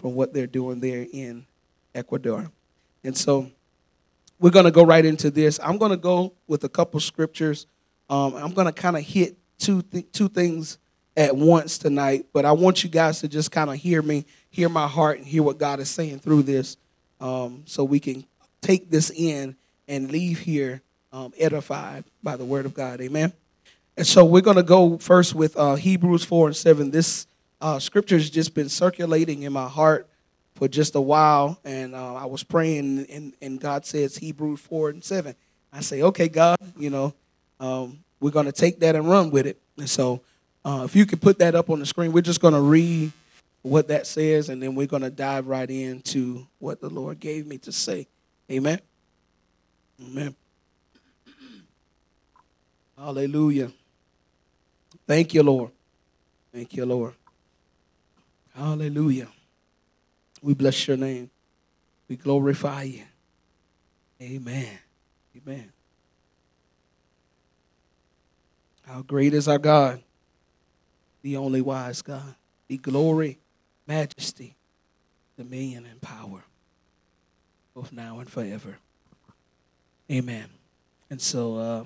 from what they're doing there in Ecuador. And so we're going to go right into this. I'm going to go with a couple scriptures. Um, I'm going to kind of hit two th- two things at once tonight, but I want you guys to just kind of hear me, hear my heart, and hear what God is saying through this, um, so we can take this in and leave here um, edified by the Word of God. Amen. And so we're going to go first with uh, Hebrews four and seven. This uh, scripture has just been circulating in my heart for just a while, and uh, I was praying, and, and God says Hebrews four and seven. I say, okay, God, you know, um, we're going to take that and run with it. And so, uh, if you could put that up on the screen, we're just going to read what that says, and then we're going to dive right into what the Lord gave me to say. Amen. Amen. Hallelujah. Thank you, Lord. Thank you, Lord. Hallelujah. We bless your name. We glorify you. Amen. Amen. How great is our God, the only wise God. The glory, majesty, dominion, and power, both now and forever. Amen. And so uh,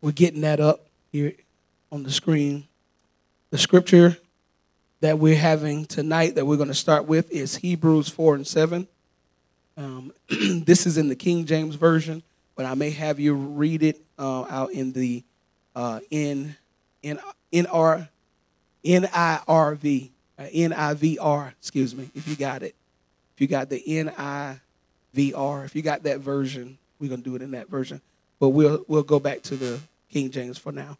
we're getting that up here on the screen. The scripture that we're having tonight that we're going to start with is Hebrews 4 and 7. Um, this is in the King James Version, but I may have you read it uh, out in the uh, in in NIRV uh. Excuse me, if you got it. If you got the NIVR, if you got that version, we're gonna do it in that version. But we'll we'll go back to the King James for now.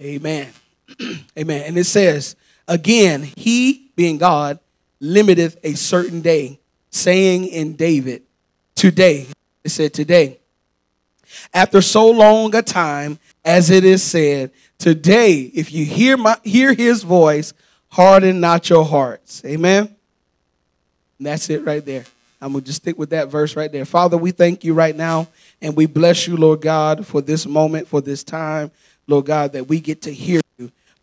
Amen. Amen. And it says, again, he, being God, limiteth a certain day, saying in David, today, it said today, after so long a time, as it is said, today, if you hear my hear his voice, harden not your hearts. Amen. And that's it right there. I'm going to just stick with that verse right there. Father, we thank you right now and we bless you, Lord God, for this moment, for this time, Lord God, that we get to hear.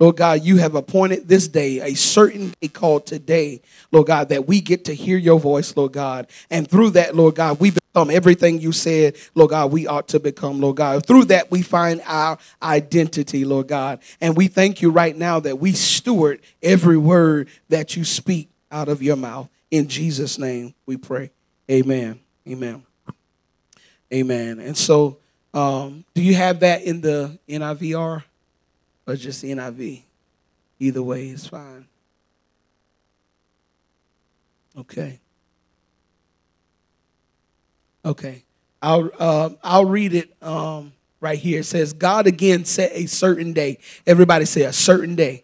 Lord God, you have appointed this day, a certain day called today, Lord God, that we get to hear your voice, Lord God. And through that, Lord God, we become everything you said, Lord God, we ought to become, Lord God. Through that, we find our identity, Lord God. And we thank you right now that we steward every word that you speak out of your mouth. In Jesus' name, we pray. Amen. Amen. Amen. And so, um, do you have that in the NIVR? Or just NIV. Either way is fine. Okay. Okay. I'll uh, I'll read it um, right here. It says, God again set a certain day. Everybody say a certain day.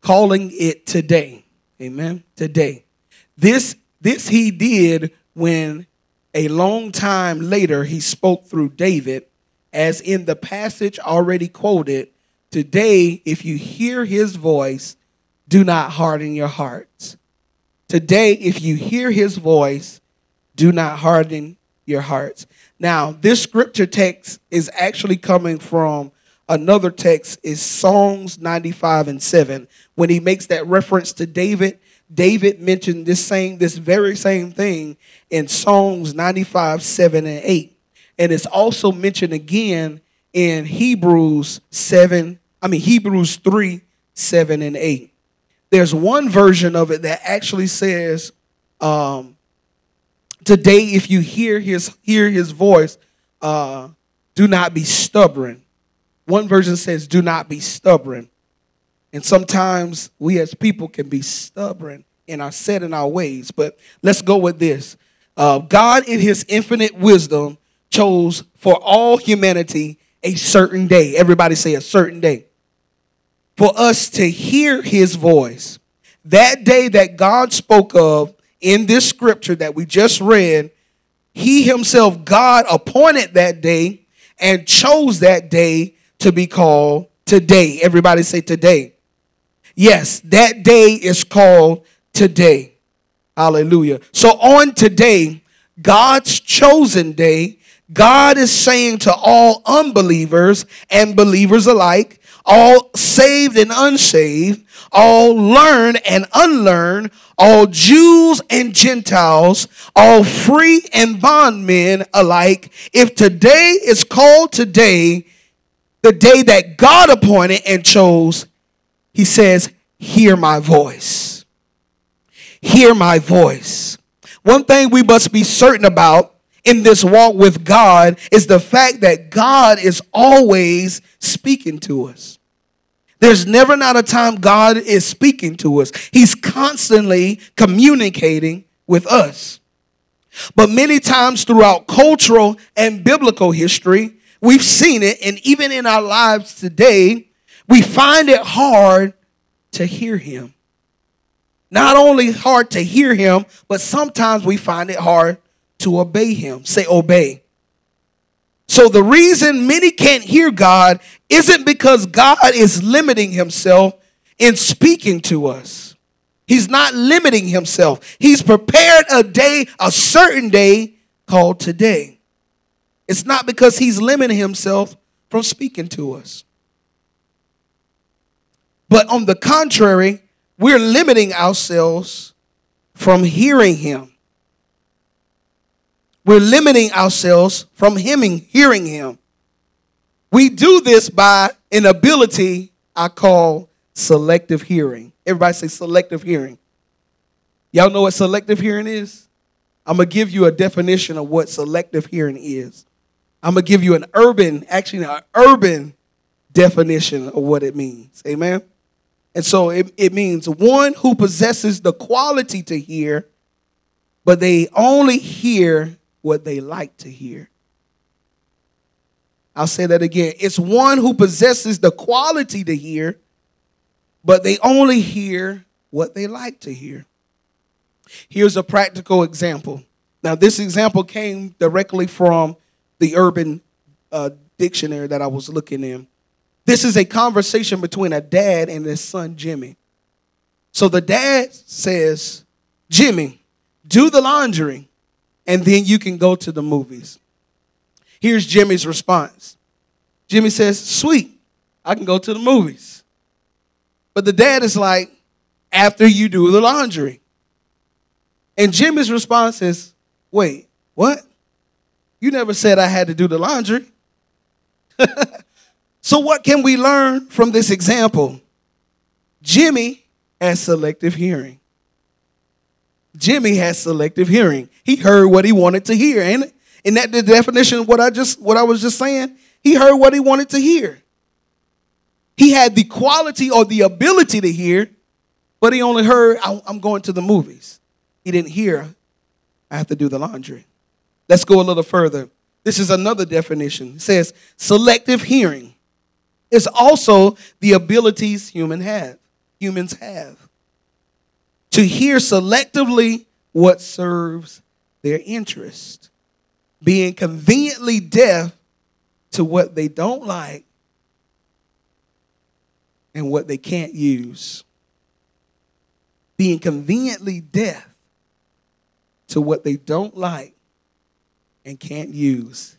Calling it today. Amen. Today. This this he did when a long time later he spoke through David, as in the passage already quoted Today, if you hear his voice, do not harden your hearts. Today, if you hear his voice, do not harden your hearts. Now, this scripture text is actually coming from another text is Psalms 95 and 7. When he makes that reference to David, David mentioned this same this very same thing in Psalms 95, 7 and 8. And it's also mentioned again in Hebrews 7 I mean, Hebrews 3 7 and 8. There's one version of it that actually says, um, Today, if you hear his, hear his voice, uh, do not be stubborn. One version says, Do not be stubborn. And sometimes we as people can be stubborn in our set in our ways. But let's go with this. Uh, God, in his infinite wisdom, chose for all humanity a certain day. Everybody say a certain day for us to hear his voice. That day that God spoke of in this scripture that we just read, he himself, God, appointed that day and chose that day to be called today. Everybody say today. Yes, that day is called today. Hallelujah. So on today, God's chosen day, God is saying to all unbelievers and believers alike, all saved and unsaved, all learned and unlearned, all Jews and Gentiles, all free and bondmen alike, if today is called today, the day that God appointed and chose, he says, Hear my voice. Hear my voice. One thing we must be certain about in this walk with God is the fact that God is always speaking to us. There's never not a time God is speaking to us. He's constantly communicating with us. But many times throughout cultural and biblical history, we've seen it, and even in our lives today, we find it hard to hear Him. Not only hard to hear Him, but sometimes we find it hard to obey Him. Say, obey. So the reason many can't hear God isn't because God is limiting himself in speaking to us. He's not limiting himself. He's prepared a day, a certain day called today. It's not because he's limiting himself from speaking to us. But on the contrary, we're limiting ourselves from hearing him. We're limiting ourselves from him hearing him. We do this by an ability I call selective hearing. Everybody say selective hearing. Y'all know what selective hearing is? I'm going to give you a definition of what selective hearing is. I'm going to give you an urban, actually, an urban definition of what it means. Amen? And so it, it means one who possesses the quality to hear, but they only hear what they like to hear. I'll say that again. It's one who possesses the quality to hear, but they only hear what they like to hear. Here's a practical example. Now, this example came directly from the urban uh, dictionary that I was looking in. This is a conversation between a dad and his son, Jimmy. So the dad says, Jimmy, do the laundry and then you can go to the movies. Here's Jimmy's response Jimmy says, Sweet, I can go to the movies. But the dad is like, After you do the laundry. And Jimmy's response is, Wait, what? You never said I had to do the laundry. so, what can we learn from this example? Jimmy has selective hearing. Jimmy has selective hearing. He heard what he wanted to hear. And in that the definition of what I just what I was just saying, he heard what he wanted to hear. He had the quality or the ability to hear, but he only heard, I'm going to the movies. He didn't hear, I have to do the laundry. Let's go a little further. This is another definition. It says selective hearing is also the abilities human have, humans have to hear selectively what serves their interest, being conveniently deaf to what they don't like and what they can't use. Being conveniently deaf to what they don't like and can't use.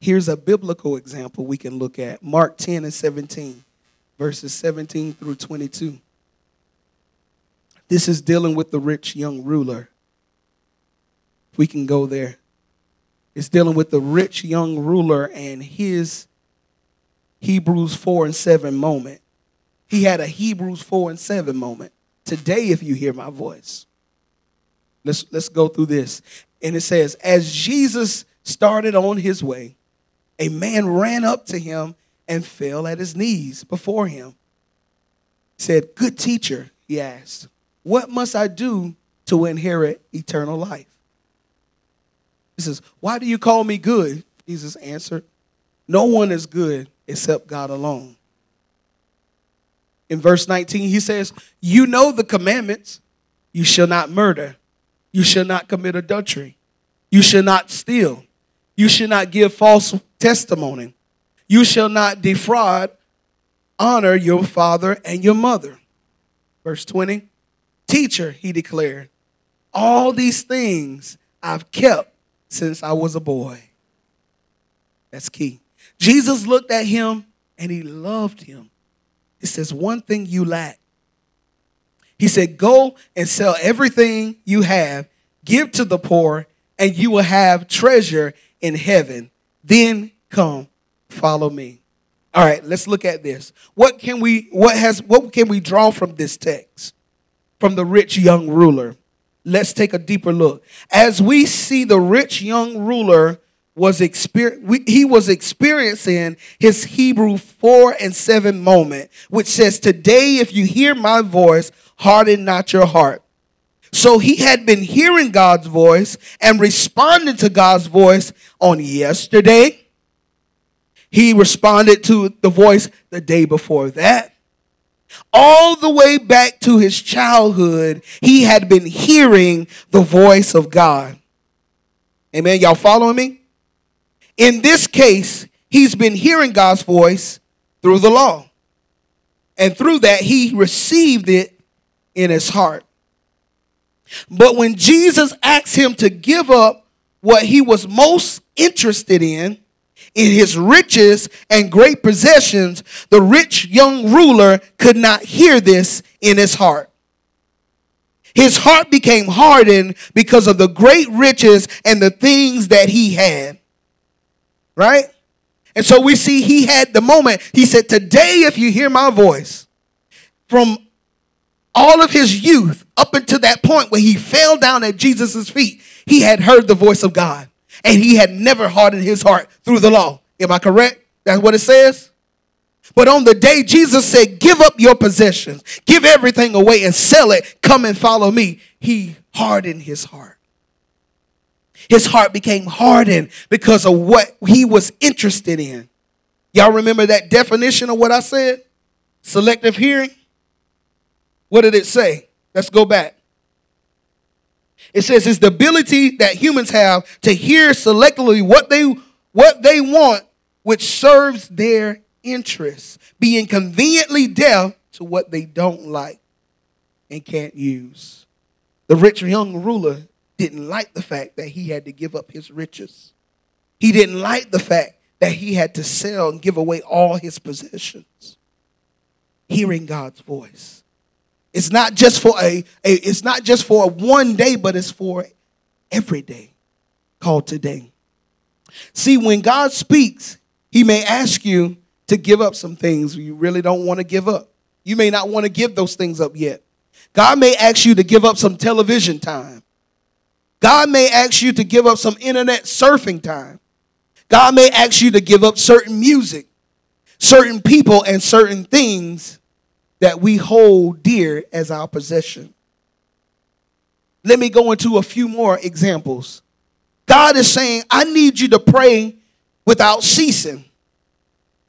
Here's a biblical example we can look at Mark 10 and 17, verses 17 through 22. This is dealing with the rich young ruler. We can go there. It's dealing with the rich young ruler and his Hebrews 4 and 7 moment. He had a Hebrews 4 and 7 moment. Today, if you hear my voice, let's, let's go through this. And it says, As Jesus started on his way, a man ran up to him and fell at his knees before him. He said, Good teacher, he asked, what must I do to inherit eternal life? He says, Why do you call me good? Jesus answered, No one is good except God alone. In verse 19, he says, You know the commandments. You shall not murder. You shall not commit adultery. You shall not steal. You shall not give false testimony. You shall not defraud. Honor your father and your mother. Verse 20 Teacher, he declared, all these things I've kept since I was a boy. That's key. Jesus looked at him and he loved him. He says, One thing you lack. He said, Go and sell everything you have, give to the poor, and you will have treasure in heaven. Then come, follow me. All right, let's look at this. What can we what has what can we draw from this text? From the rich young ruler. Let's take a deeper look. As we see the rich young ruler was exper- he was experiencing his Hebrew 4 and 7 moment, which says, Today, if you hear my voice, harden not your heart. So he had been hearing God's voice and responding to God's voice on yesterday. He responded to the voice the day before that. All the way back to his childhood, he had been hearing the voice of God. Amen. Y'all following me? In this case, he's been hearing God's voice through the law. And through that, he received it in his heart. But when Jesus asked him to give up what he was most interested in, in his riches and great possessions, the rich young ruler could not hear this in his heart. His heart became hardened because of the great riches and the things that he had right? And so we see he had the moment. He said, Today, if you hear my voice, from all of his youth up until that point where he fell down at Jesus' feet, he had heard the voice of God and he had never hardened his heart through the law. Am I correct? That's what it says? But on the day Jesus said, Give up your possessions, give everything away and sell it, come and follow me, he hardened his heart. His heart became hardened because of what he was interested in. Y'all remember that definition of what I said? Selective hearing? What did it say? Let's go back. It says it's the ability that humans have to hear selectively what they what they want, which serves their interests, being conveniently deaf to what they don't like and can't use. The rich young ruler didn't like the fact that he had to give up his riches. He didn't like the fact that he had to sell and give away all his possessions. Hearing God's voice. It's not just for a, a it's not just for one day, but it's for every day called today. See, when God speaks, he may ask you to give up some things you really don't want to give up. You may not want to give those things up yet. God may ask you to give up some television time. God may ask you to give up some internet surfing time. God may ask you to give up certain music, certain people, and certain things that we hold dear as our possession. Let me go into a few more examples. God is saying, I need you to pray without ceasing.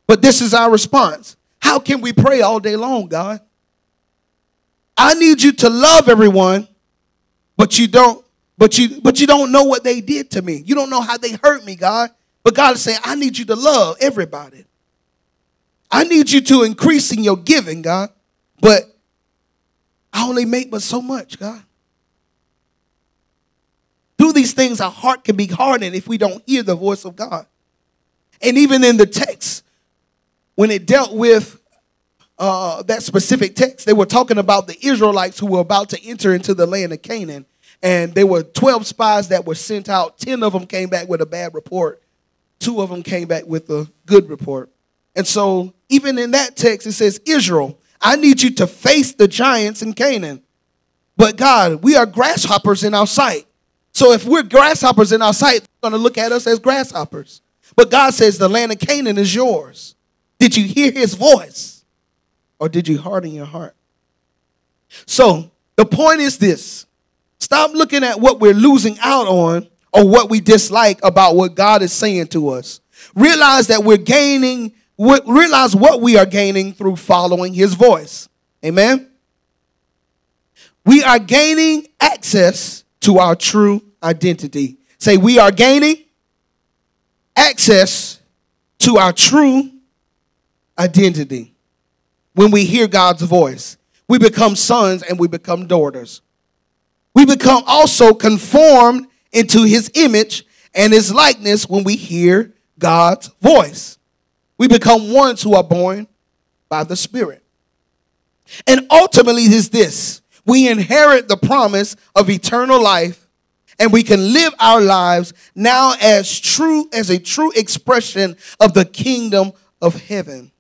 But this is our response. How can we pray all day long, God? I need you to love everyone, but you don't but you but you don't know what they did to me. You don't know how they hurt me, God. But God is saying, I need you to love everybody. I need you to increase in your giving, God. But I only make but so much, God. Do these things, our heart can be hardened if we don't hear the voice of God. And even in the text, when it dealt with uh, that specific text, they were talking about the Israelites who were about to enter into the land of Canaan and there were 12 spies that were sent out. 10 of them came back with a bad report, two of them came back with a good report. And so, even in that text, it says, Israel, I need you to face the giants in Canaan. But God, we are grasshoppers in our sight. So if we're grasshoppers in our sight, they're going to look at us as grasshoppers. But God says the land of Canaan is yours. Did you hear his voice? Or did you harden your heart? So the point is this Stop looking at what we're losing out on or what we dislike about what God is saying to us. Realize that we're gaining, realize what we are gaining through following his voice. Amen. We are gaining access to our true identity. Say, we are gaining access to our true identity. When we hear God's voice, we become sons and we become daughters we become also conformed into his image and his likeness when we hear God's voice. We become ones who are born by the Spirit. And ultimately, is this we inherit the promise of eternal life and we can live our lives now as true as a true expression of the kingdom of heaven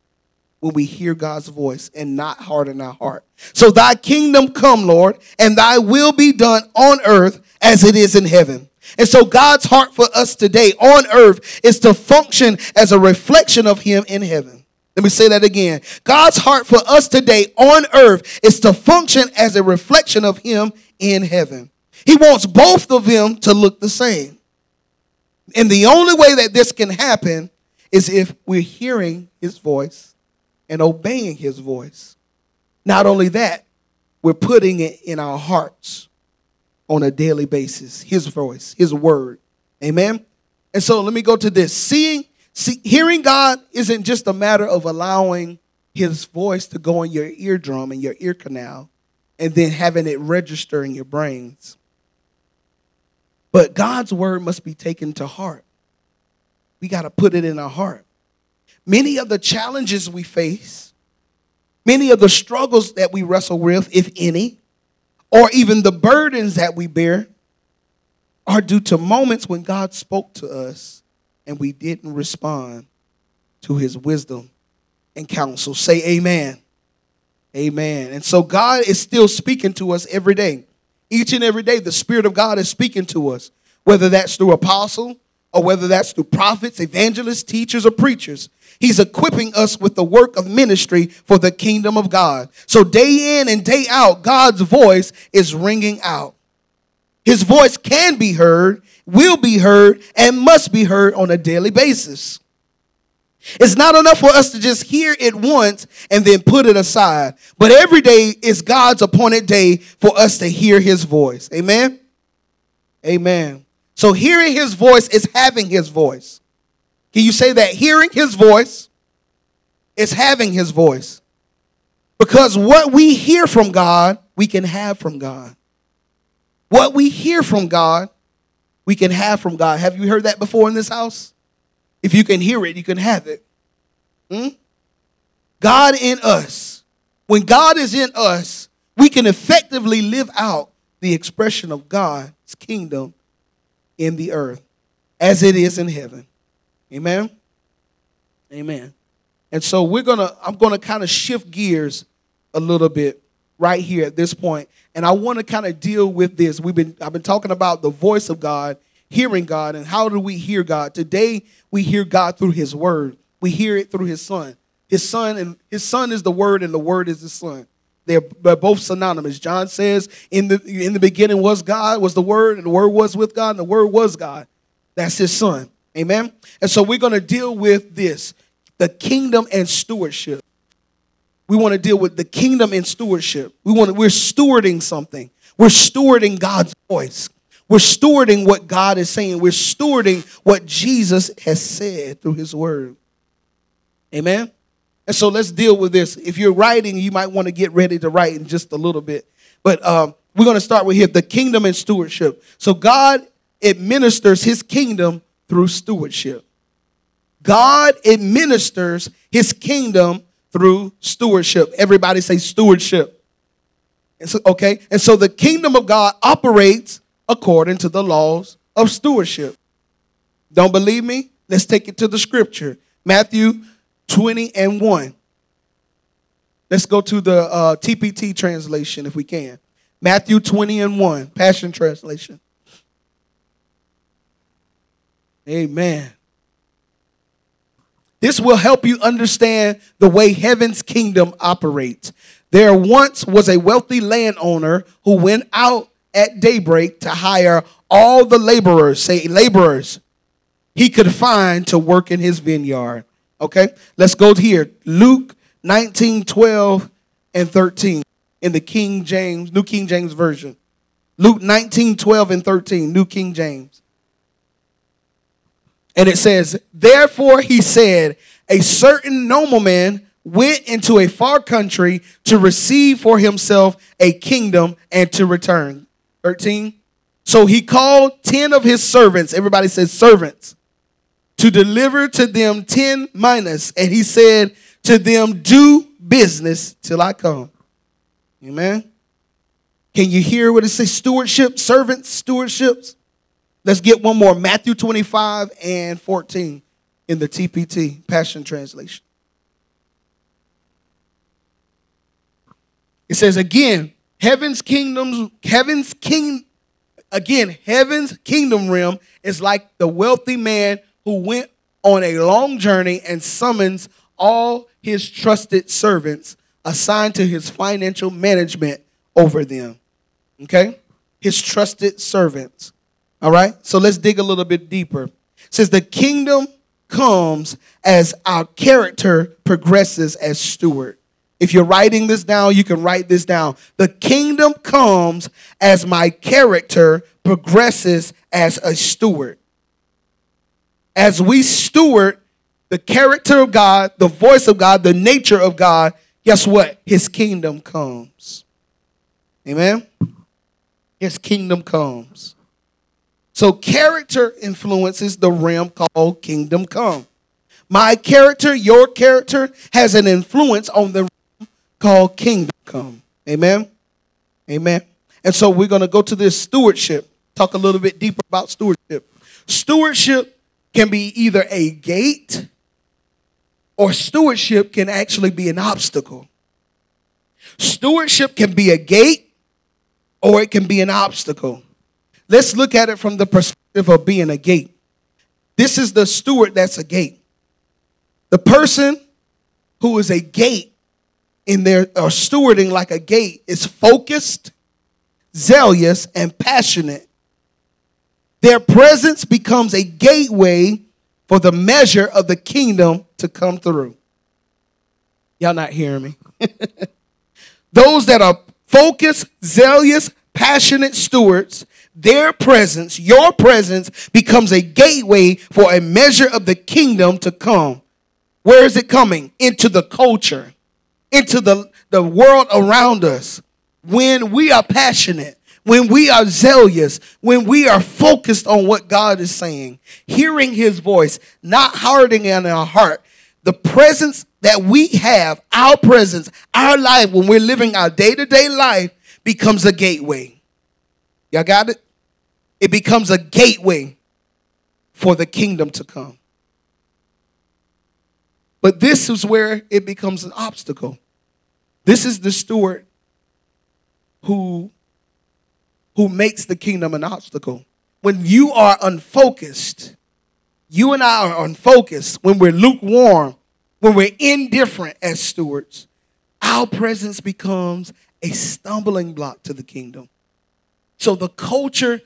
when we hear God's voice and not harden our heart. So thy kingdom come, Lord, and thy will be done on earth as it is in heaven. And so God's heart for us today on earth is to function as a reflection of him in heaven. Let me say that again. God's heart for us today on earth is to function as a reflection of him in heaven. He wants both of them to look the same. And the only way that this can happen is if we're hearing his voice and obeying his voice. Not only that, we're putting it in our hearts on a daily basis his voice, his word. Amen. And so let me go to this. Seeing, see, hearing God isn't just a matter of allowing his voice to go in your eardrum and your ear canal and then having it register in your brains. But God's word must be taken to heart. We got to put it in our heart. Many of the challenges we face, many of the struggles that we wrestle with, if any, or even the burdens that we bear, are due to moments when God spoke to us and we didn't respond to his wisdom and counsel. Say amen. Amen. And so God is still speaking to us every day. Each and every day, the Spirit of God is speaking to us, whether that's through apostle or whether that's through prophets, evangelists, teachers, or preachers. He's equipping us with the work of ministry for the kingdom of God. So, day in and day out, God's voice is ringing out. His voice can be heard, will be heard, and must be heard on a daily basis. It's not enough for us to just hear it once and then put it aside. But every day is God's appointed day for us to hear his voice. Amen? Amen. So hearing his voice is having his voice. Can you say that? Hearing his voice is having his voice. Because what we hear from God, we can have from God. What we hear from God, we can have from God. Have you heard that before in this house? If you can hear it, you can have it. Hmm? God in us. When God is in us, we can effectively live out the expression of God's kingdom in the earth as it is in heaven. Amen. Amen. And so we're going to I'm going to kind of shift gears a little bit right here at this point and I want to kind of deal with this. We've been I've been talking about the voice of God hearing God and how do we hear God? Today we hear God through his word. We hear it through his son. His son and his son is the word and the word is his son. They're, they're both synonymous. John says in the in the beginning was God, was the word and the word was with God and the word was God. That's his son. Amen. And so we're going to deal with this, the kingdom and stewardship. We want to deal with the kingdom and stewardship. We want to, we're stewarding something. We're stewarding God's voice. We're stewarding what God is saying. We're stewarding what Jesus has said through his word. Amen. And so let's deal with this. If you're writing, you might want to get ready to write in just a little bit. But um, we're going to start with here the kingdom and stewardship. So God administers his kingdom through stewardship. God administers his kingdom through stewardship. Everybody say stewardship. And so, okay? And so the kingdom of God operates according to the laws of stewardship. Don't believe me? Let's take it to the scripture. Matthew 20 and 1. Let's go to the uh, TPT translation if we can. Matthew 20 and 1, Passion Translation. Amen. This will help you understand the way heaven's kingdom operates. There once was a wealthy landowner who went out at daybreak to hire all the laborers, say laborers, he could find to work in his vineyard. Okay, let's go here. Luke 19, 12, and 13 in the King James, New King James Version. Luke 19, 12, and 13, New King James. And it says, Therefore he said, A certain nobleman went into a far country to receive for himself a kingdom and to return. 13. So he called 10 of his servants, everybody says servants, to deliver to them 10 minas. And he said to them, Do business till I come. Amen. Can you hear what it says? Stewardship, servants, stewardships. Let's get one more Matthew 25 and 14 in the TPT, Passion Translation. It says again, heaven's kingdoms, heaven's king, again, heaven's kingdom realm is like the wealthy man who went on a long journey and summons all his trusted servants assigned to his financial management over them. Okay? His trusted servants. All right? So let's dig a little bit deeper. It says the kingdom comes as our character progresses as steward. If you're writing this down, you can write this down. The kingdom comes as my character progresses as a steward. As we steward the character of God, the voice of God, the nature of God, guess what? His kingdom comes. Amen? His kingdom comes. So character influences the realm called kingdom come. My character, your character, has an influence on the realm called kingdom come. Amen? Amen. And so we're going to go to this stewardship, talk a little bit deeper about stewardship. Stewardship can be either a gate or stewardship can actually be an obstacle. Stewardship can be a gate or it can be an obstacle. Let's look at it from the perspective of being a gate. This is the steward that's a gate. The person who is a gate in their or stewarding like a gate is focused, zealous, and passionate. Their presence becomes a gateway for the measure of the kingdom to come through. Y'all not hearing me? Those that are focused, zealous, passionate stewards, their presence, your presence, becomes a gateway for a measure of the kingdom to come. Where is it coming? Into the culture, into the, the world around us. When we are passionate, when we are zealous, when we are focused on what God is saying, hearing his voice, not hardening in our heart, the presence that we have, our presence, our life, when we're living our day to day life, becomes a gateway. Y'all got it? It becomes a gateway for the kingdom to come. But this is where it becomes an obstacle. This is the steward who who makes the kingdom an obstacle. When you are unfocused, you and I are unfocused, when we're lukewarm, when we're indifferent as stewards, our presence becomes a stumbling block to the kingdom. So the culture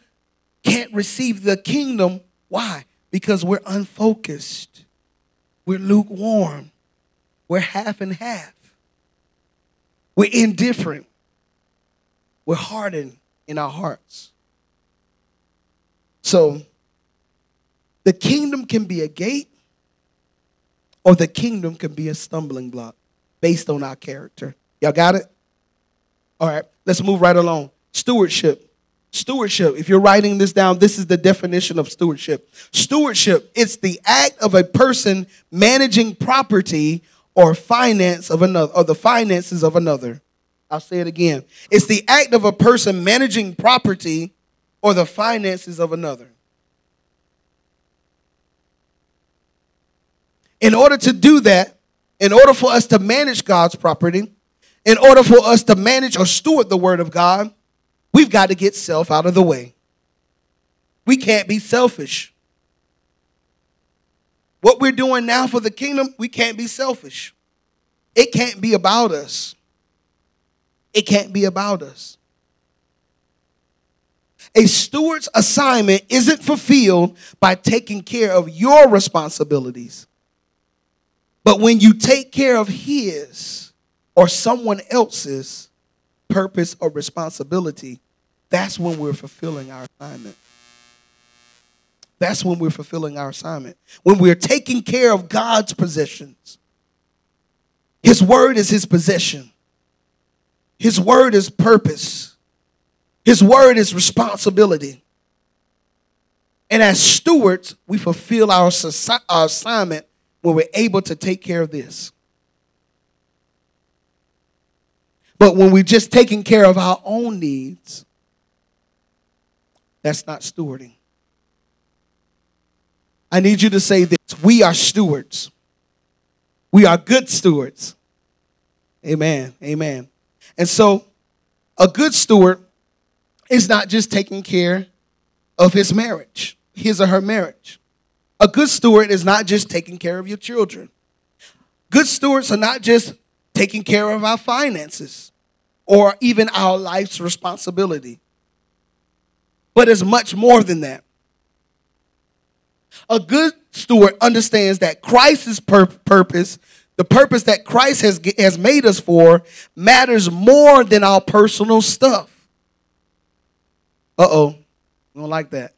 can't receive the kingdom. Why? Because we're unfocused, we're lukewarm, we're half and half, we're indifferent, we're hardened, in our hearts. So, the kingdom can be a gate or the kingdom can be a stumbling block based on our character. Y'all got it? All right, let's move right along. Stewardship. Stewardship. If you're writing this down, this is the definition of stewardship. Stewardship, it's the act of a person managing property or finance of another or the finances of another. I'll say it again. It's the act of a person managing property or the finances of another. In order to do that, in order for us to manage God's property, in order for us to manage or steward the word of God, we've got to get self out of the way. We can't be selfish. What we're doing now for the kingdom, we can't be selfish. It can't be about us. It can't be about us. A steward's assignment isn't fulfilled by taking care of your responsibilities. But when you take care of his or someone else's purpose or responsibility, that's when we're fulfilling our assignment. That's when we're fulfilling our assignment. When we're taking care of God's possessions. His word is his possession. His word is purpose. His word is responsibility. And as stewards, we fulfill our, our assignment when we're able to take care of this. But when we're just taking care of our own needs, that's not stewarding. I need you to say this we are stewards. We are good stewards. Amen. Amen. And so, a good steward is not just taking care of his marriage, his or her marriage. A good steward is not just taking care of your children. Good stewards are not just taking care of our finances or even our life's responsibility, but it's much more than that. A good steward understands that Christ's pur- purpose, the purpose that Christ has, has made us for, matters more than our personal stuff. Uh oh. We don't like that.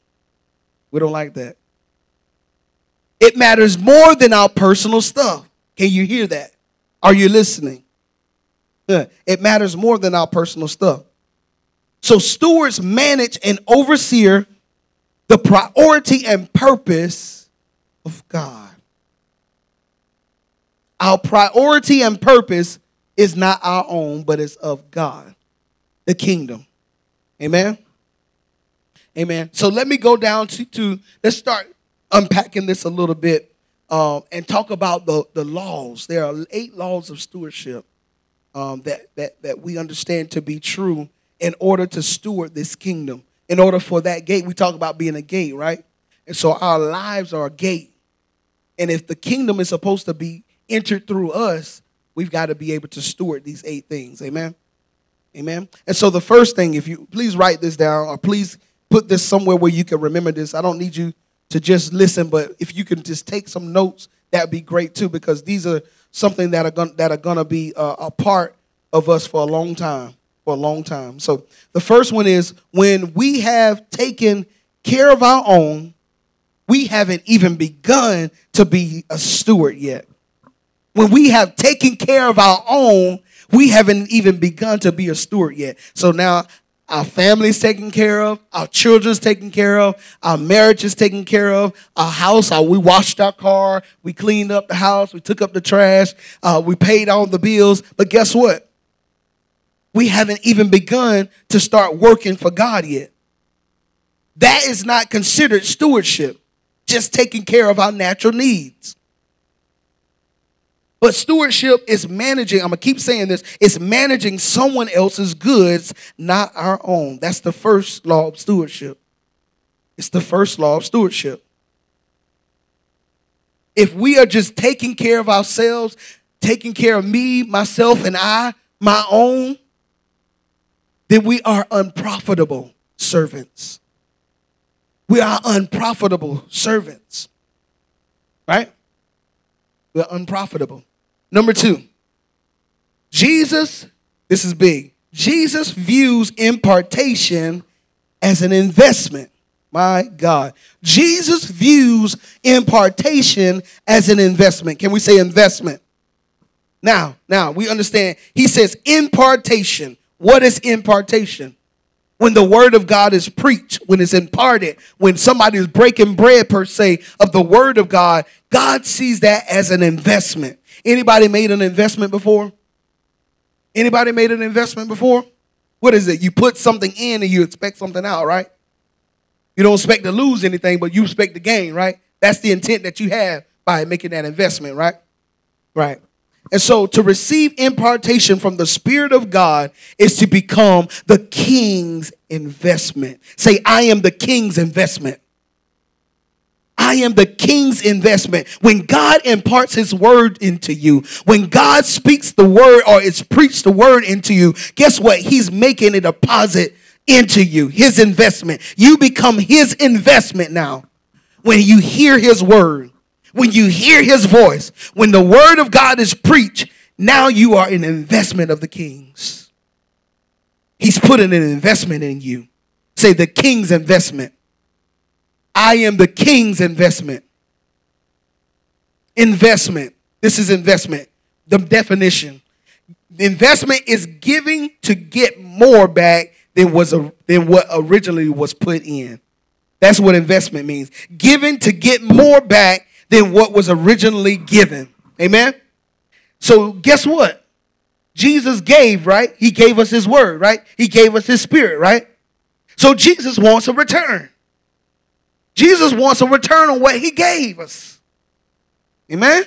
We don't like that. It matters more than our personal stuff. Can you hear that? Are you listening? It matters more than our personal stuff. So stewards manage and overseer the priority and purpose of God. Our priority and purpose is not our own, but it's of God, the kingdom. Amen. Amen. So let me go down to, to let's start unpacking this a little bit um, and talk about the, the laws. There are eight laws of stewardship um, that, that, that we understand to be true in order to steward this kingdom in order for that gate, we talk about being a gate, right? And so our lives are a gate. And if the kingdom is supposed to be entered through us, we've got to be able to steward these eight things. Amen. Amen. And so the first thing, if you please write this down or please put this somewhere where you can remember this. I don't need you to just listen, but if you can just take some notes, that'd be great too, because these are something that are going that are to be uh, a part of us for a long time for a long time. So the first one is when we have taken care of our own, we haven't even begun to be a steward yet. When we have taken care of our own, we haven't even begun to be a steward yet. So now our family's taken care of, our children's taken care of, our marriage is taken care of, our house, our, we washed our car, we cleaned up the house, we took up the trash, uh, we paid all the bills. But guess what? we haven't even begun to start working for God yet. That is not considered stewardship, just taking care of our natural needs. But stewardship is managing, I'm to keep saying this, it's managing someone else's goods, not our own. That's the first law of stewardship. It's the first law of stewardship. If we are just taking care of ourselves, taking care of me, myself, and I, my own, then we are unprofitable servants. We are unprofitable servants. Right? We're unprofitable. Number two, Jesus, this is big. Jesus views impartation as an investment. My God. Jesus views impartation as an investment. Can we say investment? Now, now we understand. He says impartation. What is impartation? When the word of God is preached, when it's imparted, when somebody is breaking bread per se of the word of God, God sees that as an investment. Anybody made an investment before? Anybody made an investment before? What is it? You put something in and you expect something out, right? You don't expect to lose anything, but you expect to gain, right? That's the intent that you have by making that investment, right? Right. And so to receive impartation from the Spirit of God is to become the king's investment. Say, I am the king's investment. I am the king's investment. When God imparts his word into you, when God speaks the word or is preached the word into you, guess what? He's making a deposit into you, his investment. You become his investment now when you hear his word. When you hear his voice, when the word of God is preached, now you are an investment of the king's. He's putting an investment in you. Say the king's investment. I am the king's investment. Investment. This is investment. The definition. Investment is giving to get more back than was a, than what originally was put in. That's what investment means. Giving to get more back than what was originally given. Amen? So, guess what? Jesus gave, right? He gave us his word, right? He gave us his spirit, right? So, Jesus wants a return. Jesus wants a return on what he gave us. Amen?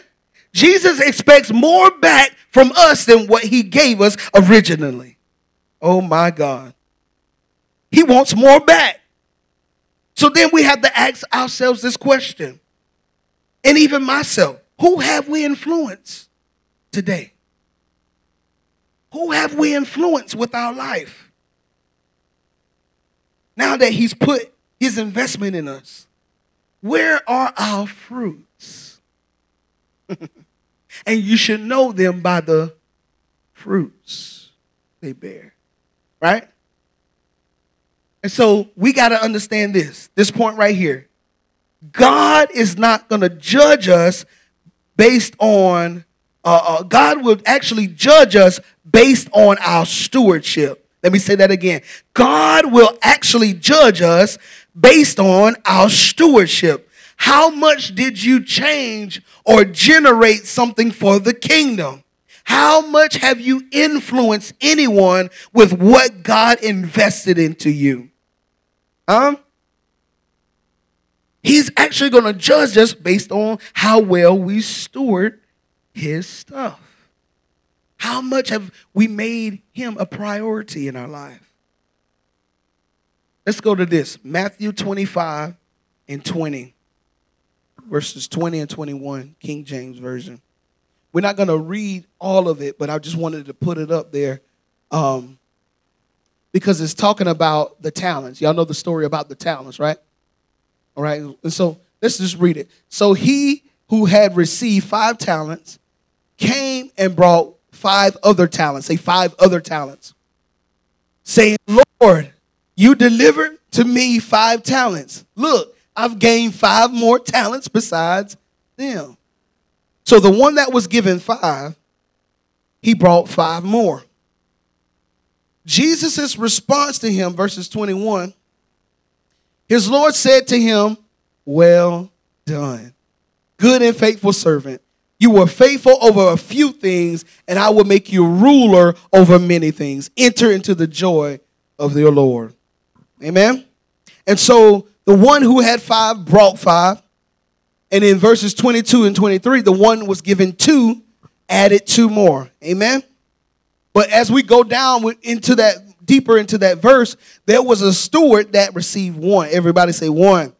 Jesus expects more back from us than what he gave us originally. Oh my God. He wants more back. So then we have to ask ourselves this question, and even myself who have we influenced today? Who have we influenced with our life? Now that He's put His investment in us, where are our fruits? and you should know them by the fruits they bear, right? And so we got to understand this, this point right here. God is not going to judge us based on, uh, uh, God will actually judge us based on our stewardship. Let me say that again. God will actually judge us based on our stewardship. How much did you change or generate something for the kingdom? How much have you influenced anyone with what God invested into you? Huh? he's actually going to judge us based on how well we steward his stuff. How much have we made him a priority in our life? Let's go to this Matthew 25 and 20, verses 20 and 21, King James Version. We're not going to read all of it, but I just wanted to put it up there um, because it's talking about the talents. Y'all know the story about the talents, right? All right. And so let's just read it. So he who had received five talents came and brought five other talents, say five other talents, saying, Lord, you delivered to me five talents. Look, I've gained five more talents besides them. So the one that was given five, he brought five more. Jesus' response to him, verses 21, his Lord said to him, Well done, good and faithful servant. You were faithful over a few things, and I will make you ruler over many things. Enter into the joy of your Lord. Amen. And so the one who had five brought five. And in verses 22 and 23, the one was given two, added two more. Amen. But as we go down into that deeper into that verse, there was a steward that received one. Everybody say one.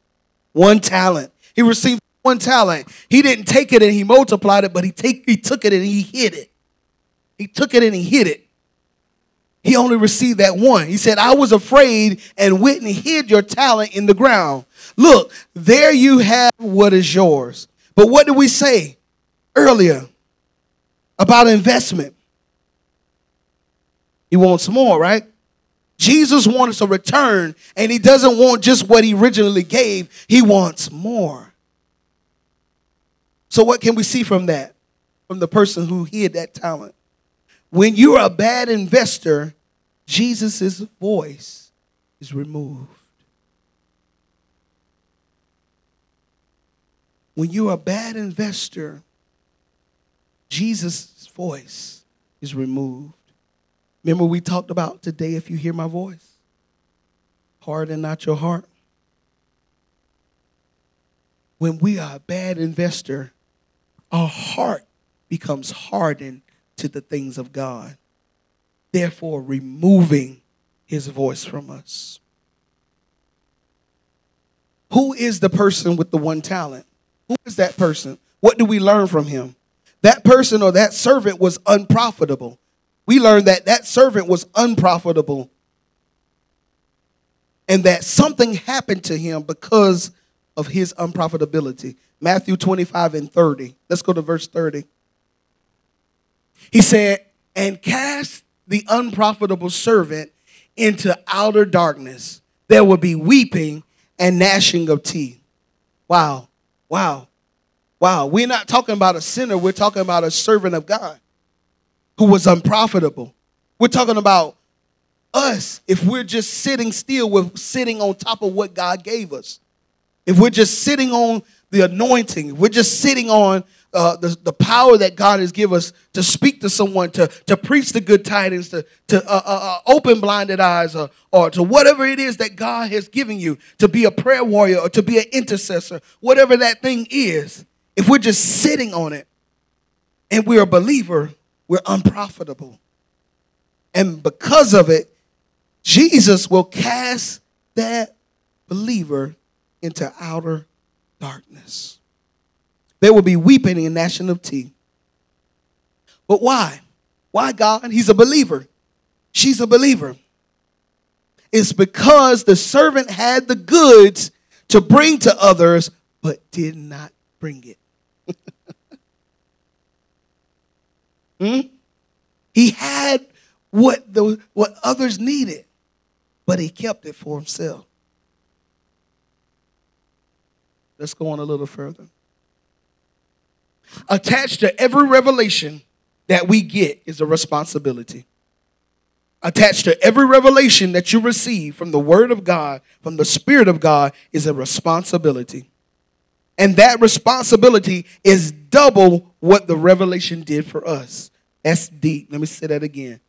One talent. He received one talent. He didn't take it and he multiplied it, but he take he took it and he hid it. He took it and he hid it. He only received that one. He said, I was afraid and went and hid your talent in the ground. Look, there you have what is yours. But what did we say earlier about investment? He wants more, right? Jesus wants a return, and he doesn't want just what he originally gave, he wants more. So, what can we see from that? From the person who hid that talent. When you're a bad investor, Jesus' voice is removed. When you're a bad investor, Jesus' voice is removed. Remember, we talked about today if you hear my voice, harden not your heart. When we are a bad investor, our heart becomes hardened to the things of God, therefore, removing his voice from us. Who is the person with the one talent? Who is that person? What do we learn from him? That person or that servant was unprofitable we learned that that servant was unprofitable and that something happened to him because of his unprofitability. Matthew 25 and 30. Let's go to verse 30. He said, And cast the unprofitable servant into outer darkness. There will be weeping and gnashing of teeth. Wow. Wow. Wow. We're not talking about a sinner, we're talking about a servant of God who was unprofitable. We're talking about us if we're just sitting still, we're sitting on top of what God gave us. if we're just sitting on the anointing, we're just sitting on uh, the, the power that God has given us to speak to someone, to, to preach the good tidings, to, to uh, uh, uh, open blinded eyes, or, or to whatever it is that God has given you, to be a prayer warrior or to be an intercessor, whatever that thing is, if we're just sitting on it and we're a believer, we're unprofitable. And because of it, Jesus will cast that believer into outer darkness. There will be weeping and gnashing of teeth. But why? Why, God? He's a believer. She's a believer. It's because the servant had the goods to bring to others, but did not bring it. hmm? He had what, the, what others needed, but he kept it for himself. Let's go on a little further. Attached to every revelation that we get is a responsibility. Attached to every revelation that you receive from the Word of God, from the Spirit of God, is a responsibility. And that responsibility is double what the revelation did for us. That's deep. Let me say that again.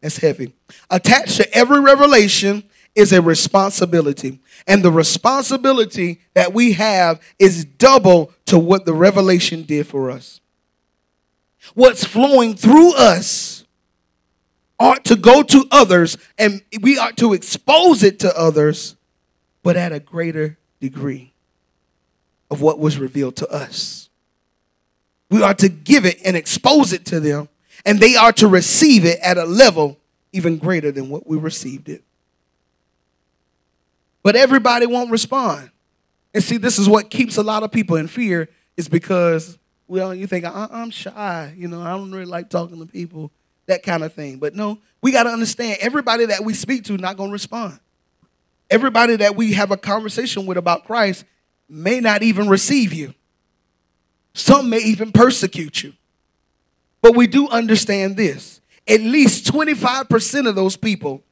That's heavy. Attached to every revelation is a responsibility. And the responsibility that we have is double to what the revelation did for us. What's flowing through us ought to go to others, and we ought to expose it to others, but at a greater degree of what was revealed to us. We are to give it and expose it to them, and they are to receive it at a level even greater than what we received it. But everybody won't respond. And see, this is what keeps a lot of people in fear is because, well, you think, uh-uh, I'm shy. You know, I don't really like talking to people, that kind of thing. But no, we got to understand everybody that we speak to not going to respond. Everybody that we have a conversation with about Christ may not even receive you. Some may even persecute you. But we do understand this. At least 25% of those people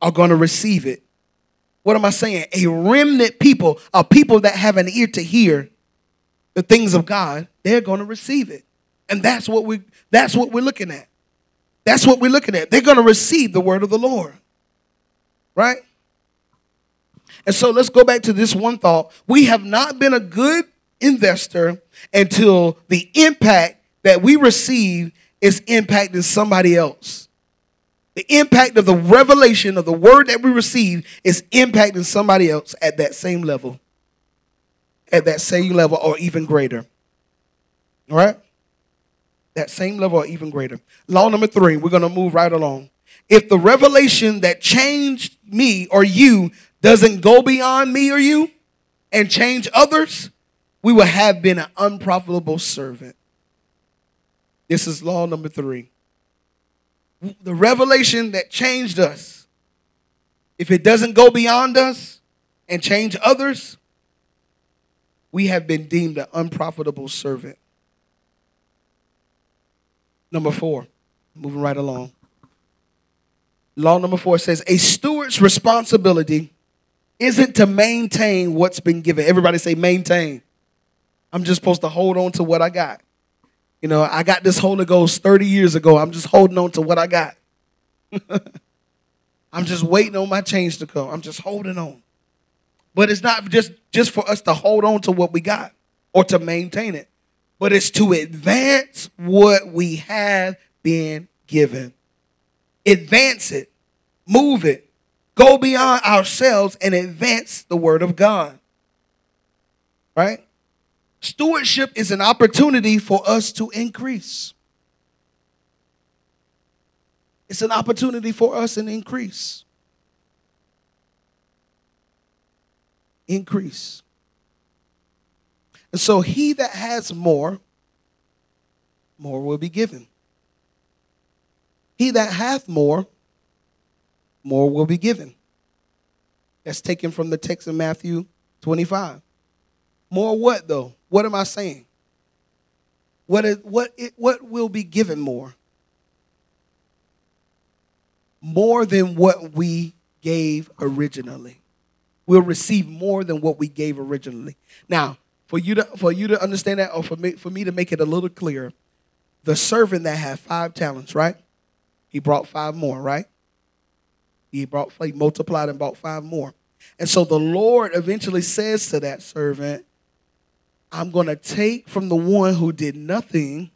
are going to receive it what am I saying? A remnant people, a people that have an ear to hear the things of God, they're going to receive it. And that's what we that's what we're looking at. That's what we're looking at. They're going to receive the word of the Lord. Right? And so let's go back to this one thought. We have not been a good investor until the impact that we receive is impacting somebody else. The impact of the revelation of the word that we receive is impacting somebody else at that same level, at that same level, or even greater. All right? That same level, or even greater. Law number three, we're going to move right along. If the revelation that changed me or you doesn't go beyond me or you and change others, we will have been an unprofitable servant. This is law number three the revelation that changed us, if it doesn't go beyond us and change others, we have been deemed an unprofitable servant. Number four, moving right along. Law number four says a steward's responsibility isn't to maintain what's been given. Everybody say maintain. I'm just supposed to hold on to what I got. You know, I got this Holy Ghost 30 years ago. I'm just holding on to what I got. I'm just waiting on my change to come. I'm just holding on. But it's not just, just for us to hold on to what we got or to maintain it, but it's to advance what we have been given. Advance it, move it, go beyond ourselves and advance the word of God. Right? Stewardship is an opportunity for us to increase. It's an opportunity for us to increase. Increase. And so he that has more, more will be given. He that hath more, more will be given. That's taken from the text in Matthew 25. More what though? What am I saying? What, is, what, it, what will be given more? More than what we gave originally. we'll receive more than what we gave originally. Now, for you to for you to understand that, or for me for me to make it a little clearer, the servant that had five talents, right? He brought five more, right? He brought he multiplied and brought five more. And so the Lord eventually says to that servant, I'm going to take from the one who did nothing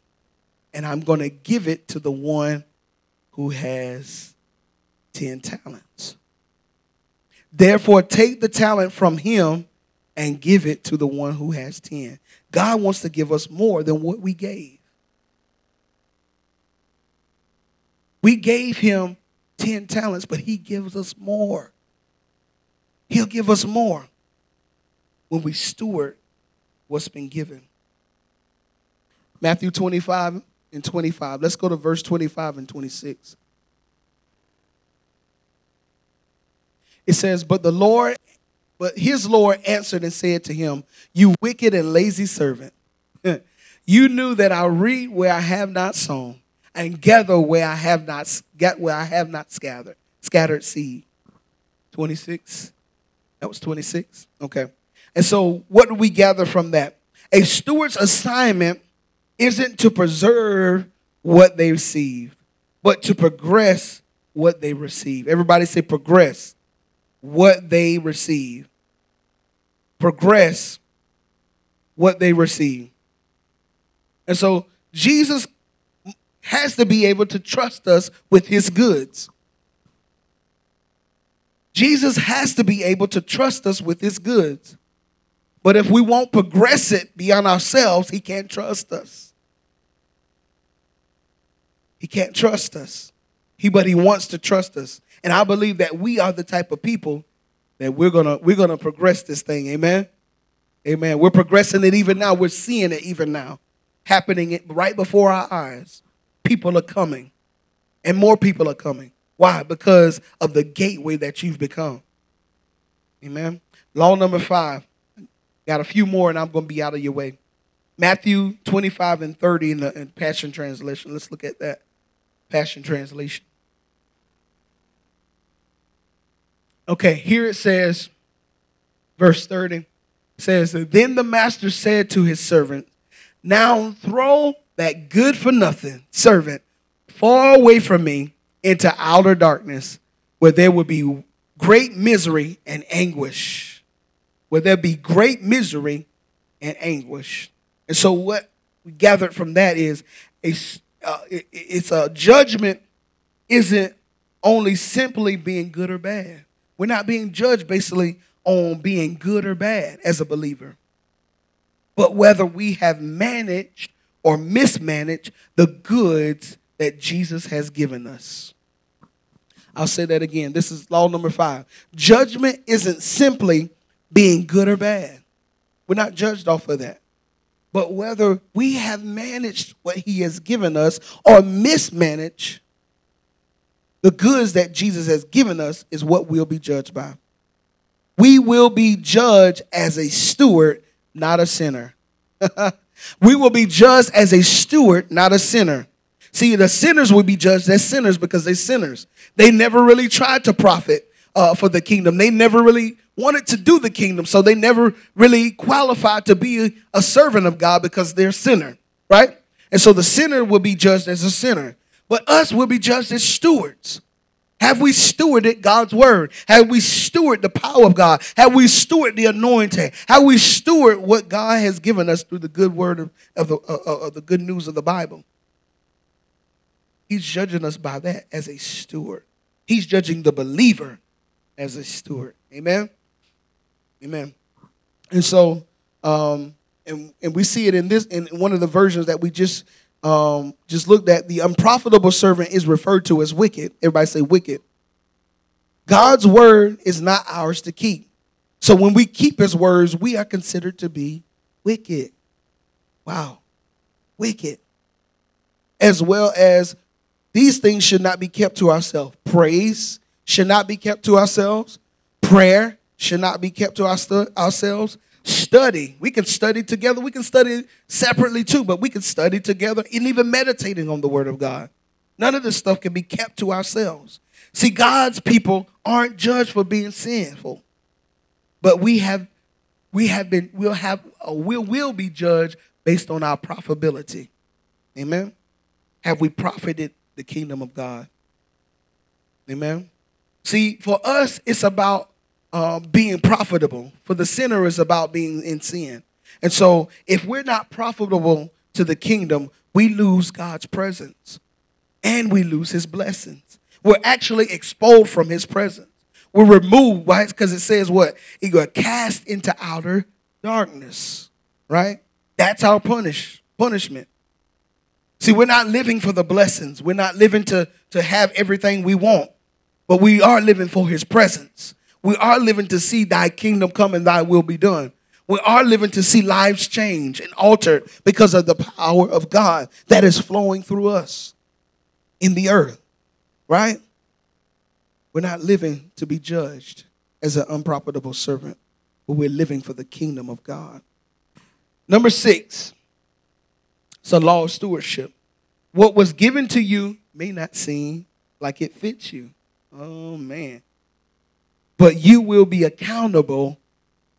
and I'm going to give it to the one who has 10 talents. Therefore, take the talent from him and give it to the one who has 10. God wants to give us more than what we gave. We gave him 10 talents, but he gives us more. He'll give us more when we steward what's been given. Matthew 25 and 25. Let's go to verse 25 and 26. It says, But the Lord, but his Lord answered and said to him, You wicked and lazy servant, you knew that I read where I have not sown, and gather where I have not get where I have not scattered, scattered seed. 26. That was 26. Okay. And so what do we gather from that? A steward's assignment isn't to preserve what they receive, but to progress what they receive. Everybody say progress what they receive. Progress what they receive. And so Jesus has to be able to trust us with his goods. Jesus has to be able to trust us with his goods. But if we won't progress it beyond ourselves, he can't trust us. He can't trust us. He but he wants to trust us. And I believe that we are the type of people that we're to we're to progress this thing. Amen. Amen. We're progressing it even now. We're seeing it even now happening right before our eyes. People are coming. And more people are coming. Why? Because of the gateway that you've become. Amen. Law number 5. Got a few more and I'm going to be out of your way. Matthew 25 and 30 in the in Passion Translation. Let's look at that. Passion Translation. Okay, here it says, verse 30 says, Then the master said to his servant, Now throw that good for nothing servant far away from me into outer darkness, where there will be great misery and anguish. Where there be great misery and anguish. And so, what we gathered from that is a, uh, it, it's a judgment isn't only simply being good or bad. We're not being judged basically on being good or bad as a believer, but whether we have managed or mismanaged the goods that Jesus has given us. I'll say that again. This is law number five. Judgment isn't simply being good or bad. We're not judged off of that. But whether we have managed what he has given us or mismanaged the goods that Jesus has given us is what we'll be judged by. We will be judged as a steward, not a sinner. we will be judged as a steward, not a sinner. See, the sinners will be judged as sinners because they're sinners. They never really tried to profit uh, for the kingdom. They never really wanted to do the kingdom, so they never really qualified to be a servant of God because they're sinner, right? And so the sinner will be judged as a sinner. But us will be judged as stewards. Have we stewarded God's word? Have we stewarded the power of God? Have we stewarded the anointing? Have we stewarded what God has given us through the good word of, of, the, uh, uh, of the good news of the Bible? He's judging us by that as a steward. He's judging the believer as a steward. Amen. Amen. And so, um, and, and we see it in this in one of the versions that we just um, just looked at, the unprofitable servant is referred to as wicked. Everybody say wicked. God's word is not ours to keep. So when we keep his words, we are considered to be wicked. Wow. Wicked. As well as these things should not be kept to ourselves. Praise should not be kept to ourselves. Prayer should not be kept to our ourselves study. We can study together. We can study separately too, but we can study together and even meditating on the Word of God. None of this stuff can be kept to ourselves. See, God's people aren't judged for being sinful. but we have we have been we'll have uh, we will be judged based on our profitability. Amen. Have we profited the kingdom of God? Amen. See, for us, it's about uh, being profitable. For the sinner, it's about being in sin. And so, if we're not profitable to the kingdom, we lose God's presence and we lose his blessings. We're actually expelled from his presence. We're removed, right? Because it says what? He got cast into outer darkness, right? That's our punish punishment. See, we're not living for the blessings. We're not living to, to have everything we want, but we are living for his presence. We are living to see thy kingdom come and thy will be done. We are living to see lives change and altered because of the power of God that is flowing through us in the earth, right? We're not living to be judged as an unprofitable servant, but we're living for the kingdom of God. Number six, it's a law of stewardship. What was given to you may not seem like it fits you. Oh, man. But you will be accountable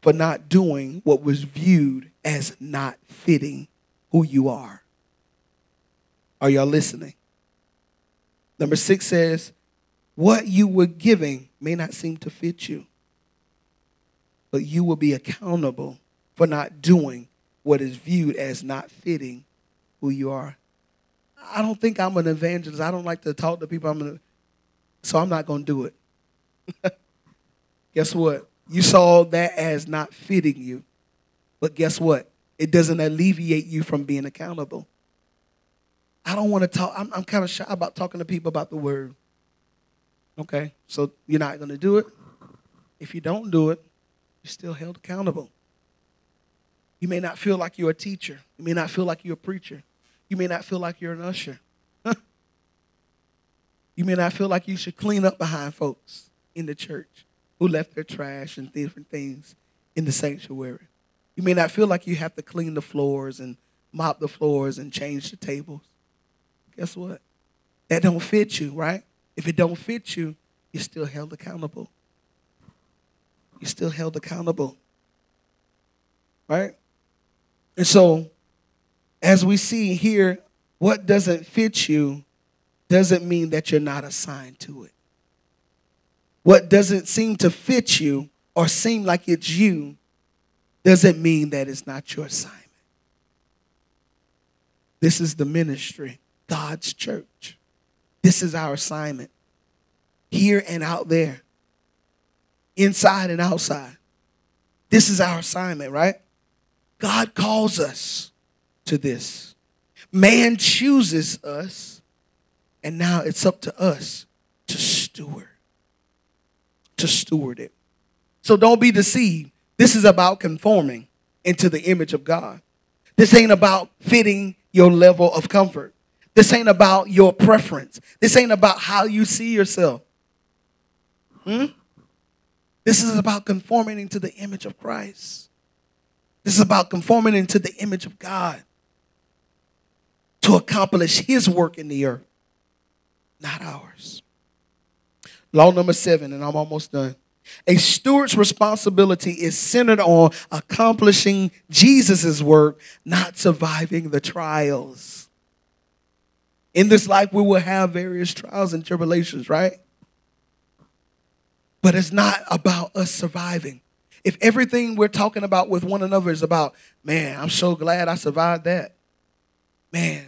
for not doing what was viewed as not fitting who you are. Are y'all listening? Number six says, What you were giving may not seem to fit you, but you will be accountable for not doing what is viewed as not fitting who you are. I don't think I'm an evangelist. I don't like to talk to people. I'm gonna, so I'm not going to do it. Guess what? You saw that as not fitting you. But guess what? It doesn't alleviate you from being accountable. I don't want to talk. I'm, I'm kind of shy about talking to people about the word. Okay, so you're not going to do it. If you don't do it, you're still held accountable. You may not feel like you're a teacher. You may not feel like you're a preacher. You may not feel like you're an usher. you may not feel like you should clean up behind folks in the church who left their trash and different things in the sanctuary. You may not feel like you have to clean the floors and mop the floors and change the tables. Guess what? That don't fit you, right? If it don't fit you, you're still held accountable. You're still held accountable. Right? And so, as we see here, what doesn't fit you doesn't mean that you're not assigned to it. What doesn't seem to fit you or seem like it's you doesn't mean that it's not your assignment. This is the ministry, God's church. This is our assignment here and out there, inside and outside. This is our assignment, right? God calls us to this. Man chooses us, and now it's up to us to steward to steward it. So don't be deceived. This is about conforming into the image of God. This ain't about fitting your level of comfort. This ain't about your preference. This ain't about how you see yourself. Hmm? This is about conforming into the image of Christ. This is about conforming into the image of God to accomplish his work in the earth, not ours. Law number seven, and I'm almost done. A steward's responsibility is centered on accomplishing Jesus' work, not surviving the trials. In this life, we will have various trials and tribulations, right? But it's not about us surviving. If everything we're talking about with one another is about, man, I'm so glad I survived that. Man,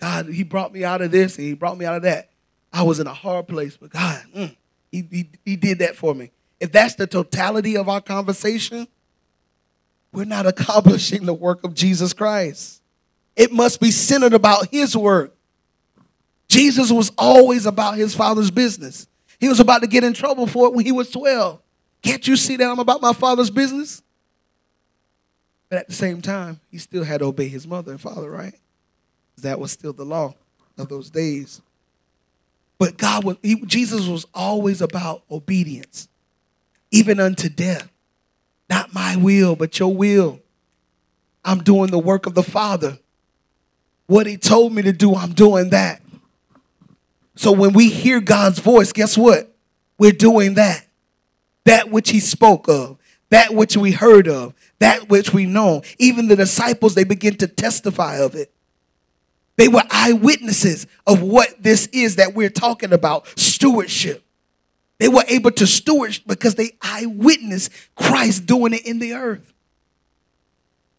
God, He brought me out of this and He brought me out of that. I was in a hard place, but God, mm, he, he, he did that for me. If that's the totality of our conversation, we're not accomplishing the work of Jesus Christ. It must be centered about his work. Jesus was always about his father's business. He was about to get in trouble for it when he was 12. Can't you see that I'm about my father's business? But at the same time, he still had to obey his mother and father, right? That was still the law of those days. But God was, he, Jesus was always about obedience, even unto death. Not my will, but your will. I'm doing the work of the Father. What he told me to do, I'm doing that. So when we hear God's voice, guess what? We're doing that. That which he spoke of, that which we heard of, that which we know. Even the disciples, they begin to testify of it. They were eyewitnesses of what this is that we're talking about stewardship. They were able to steward because they eyewitnessed Christ doing it in the earth.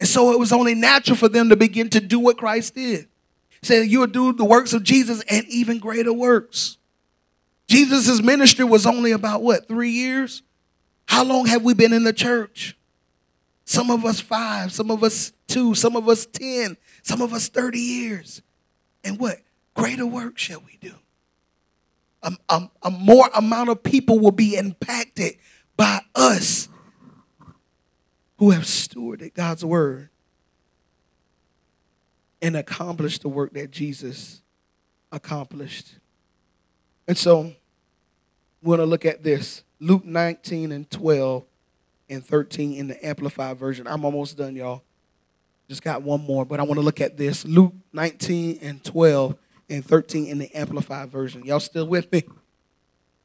And so it was only natural for them to begin to do what Christ did. Say, you'll do the works of Jesus and even greater works. Jesus' ministry was only about what, three years? How long have we been in the church? Some of us five, some of us two, some of us 10, some of us 30 years. And what? Greater work shall we do. A, a, a more amount of people will be impacted by us who have stewarded God's word and accomplished the work that Jesus accomplished. And so we're going to look at this Luke 19 and 12 and 13 in the Amplified Version. I'm almost done, y'all. Just got one more, but I want to look at this Luke 19 and 12 and 13 in the Amplified Version. Y'all still with me?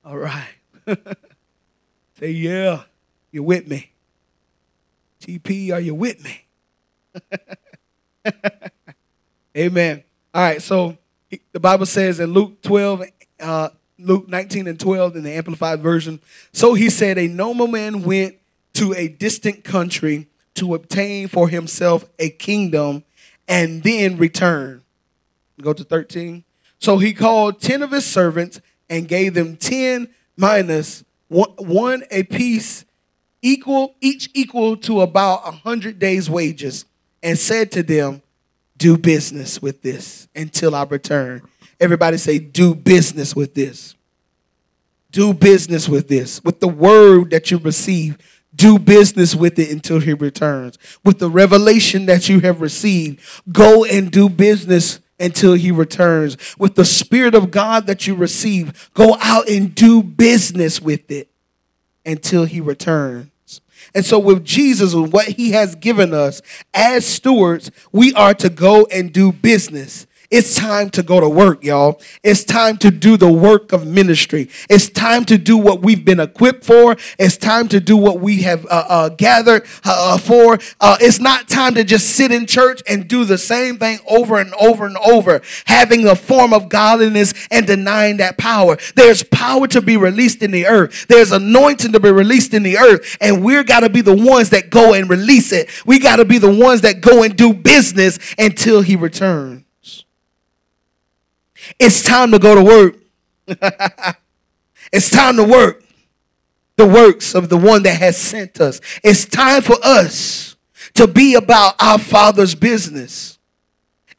All right. Say, yeah, you're with me. TP, are you with me? Amen. All right, so the Bible says in Luke 12, uh, Luke 19 and 12 in the Amplified Version, so he said, A noble man went to a distant country to obtain for himself a kingdom and then return. Go to 13. So he called 10 of his servants and gave them 10 one, one a piece, equal, each equal to about a hundred days' wages, and said to them, Do business with this until I return. Everybody say, Do business with this. Do business with this. With the word that you receive, do business with it until he returns. With the revelation that you have received, go and do business until he returns. With the Spirit of God that you receive, go out and do business with it until he returns. And so, with Jesus and what he has given us as stewards, we are to go and do business. It's time to go to work, y'all. It's time to do the work of ministry. It's time to do what we've been equipped for. It's time to do what we have uh, uh, gathered uh, uh for. Uh, it's not time to just sit in church and do the same thing over and over and over, having a form of godliness and denying that power. There's power to be released in the earth. There's anointing to be released in the earth, and we're got to be the ones that go and release it. We got to be the ones that go and do business until He returns. It's time to go to work. it's time to work the works of the one that has sent us. It's time for us to be about our Father's business.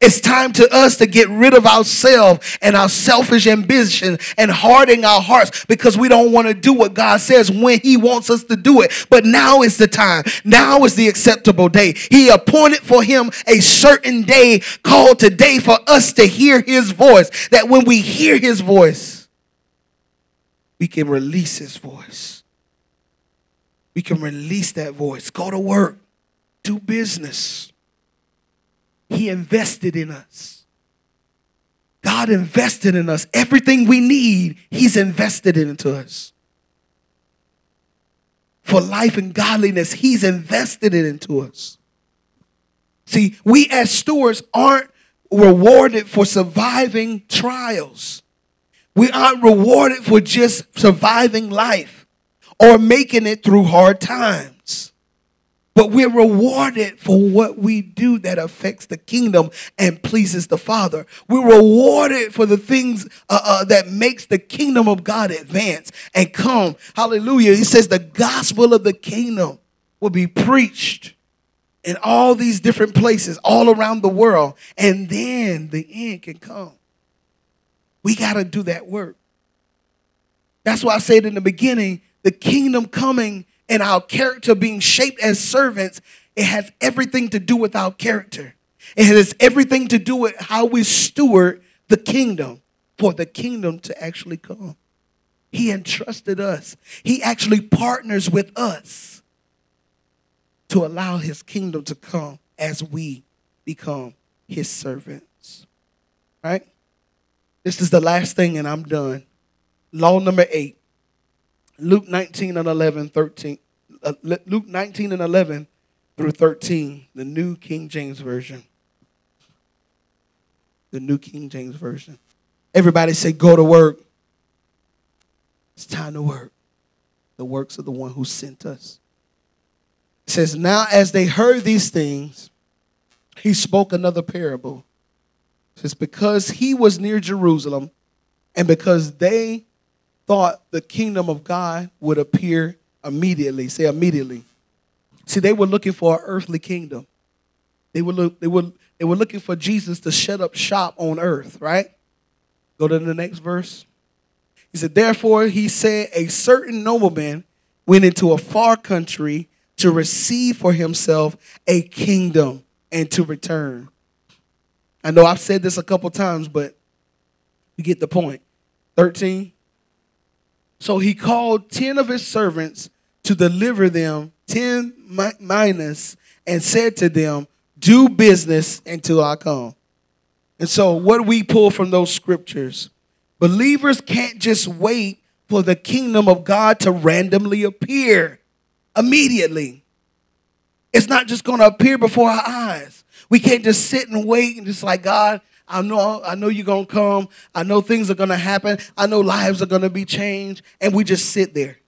It's time to us to get rid of ourselves and our selfish ambition and hardening our hearts because we don't want to do what God says when He wants us to do it. But now is the time. Now is the acceptable day. He appointed for Him a certain day called today for us to hear His voice. That when we hear His voice, we can release His voice. We can release that voice. Go to work, do business he invested in us. God invested in us. Everything we need, He's invested into us. For life and godliness, He's invested it into us. See, we as stewards aren't rewarded for surviving trials. We aren't rewarded for just surviving life or making it through hard times. But we're rewarded for what we do that affects the kingdom and pleases the Father. We're rewarded for the things uh, uh, that makes the kingdom of God advance and come. Hallelujah. He says the gospel of the kingdom will be preached in all these different places all around the world. And then the end can come. We got to do that work. That's why I said in the beginning, the kingdom coming and our character being shaped as servants, it has everything to do with our character. It has everything to do with how we steward the kingdom for the kingdom to actually come. He entrusted us, He actually partners with us to allow His kingdom to come as we become His servants. Right? This is the last thing, and I'm done. Law number eight Luke 19 and 11, 13, uh, Luke 19 and 11 through 13, the New King James Version. The New King James Version. Everybody say, go to work. It's time to work. The works of the one who sent us. It says, Now as they heard these things, he spoke another parable. It says, Because he was near Jerusalem, and because they thought the kingdom of God would appear immediately. Say immediately. See, they were looking for an earthly kingdom. They were, look, they, were, they were looking for Jesus to shut up shop on earth, right? Go to the next verse. He said, Therefore, he said, a certain nobleman went into a far country to receive for himself a kingdom and to return. I know I've said this a couple times, but you get the point. 13. So he called 10 of his servants to deliver them 10 minas and said to them, Do business until I come. And so, what do we pull from those scriptures? Believers can't just wait for the kingdom of God to randomly appear immediately. It's not just going to appear before our eyes. We can't just sit and wait and just like, God, I know, I know you're going to come. I know things are going to happen. I know lives are going to be changed. And we just sit there.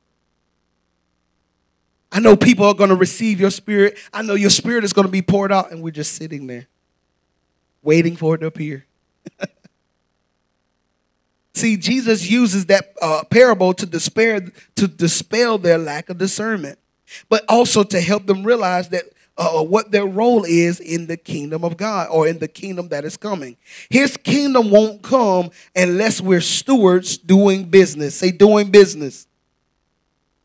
I know people are going to receive your spirit. I know your spirit is going to be poured out. And we're just sitting there waiting for it to appear. See, Jesus uses that uh, parable to despair, to dispel their lack of discernment, but also to help them realize that uh, what their role is in the kingdom of God or in the kingdom that is coming. His kingdom won't come unless we're stewards doing business. Say, doing business.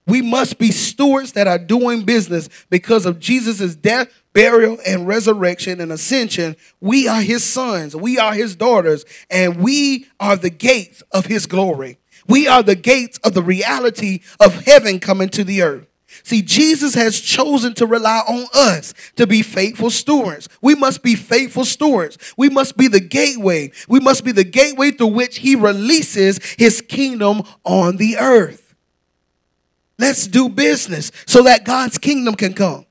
We must be stewards that are doing business because of Jesus' death, burial, and resurrection and ascension. We are his sons, we are his daughters, and we are the gates of his glory. We are the gates of the reality of heaven coming to the earth. See, Jesus has chosen to rely on us to be faithful stewards. We must be faithful stewards. We must be the gateway. We must be the gateway through which he releases his kingdom on the earth. Let's do business so that God's kingdom can come.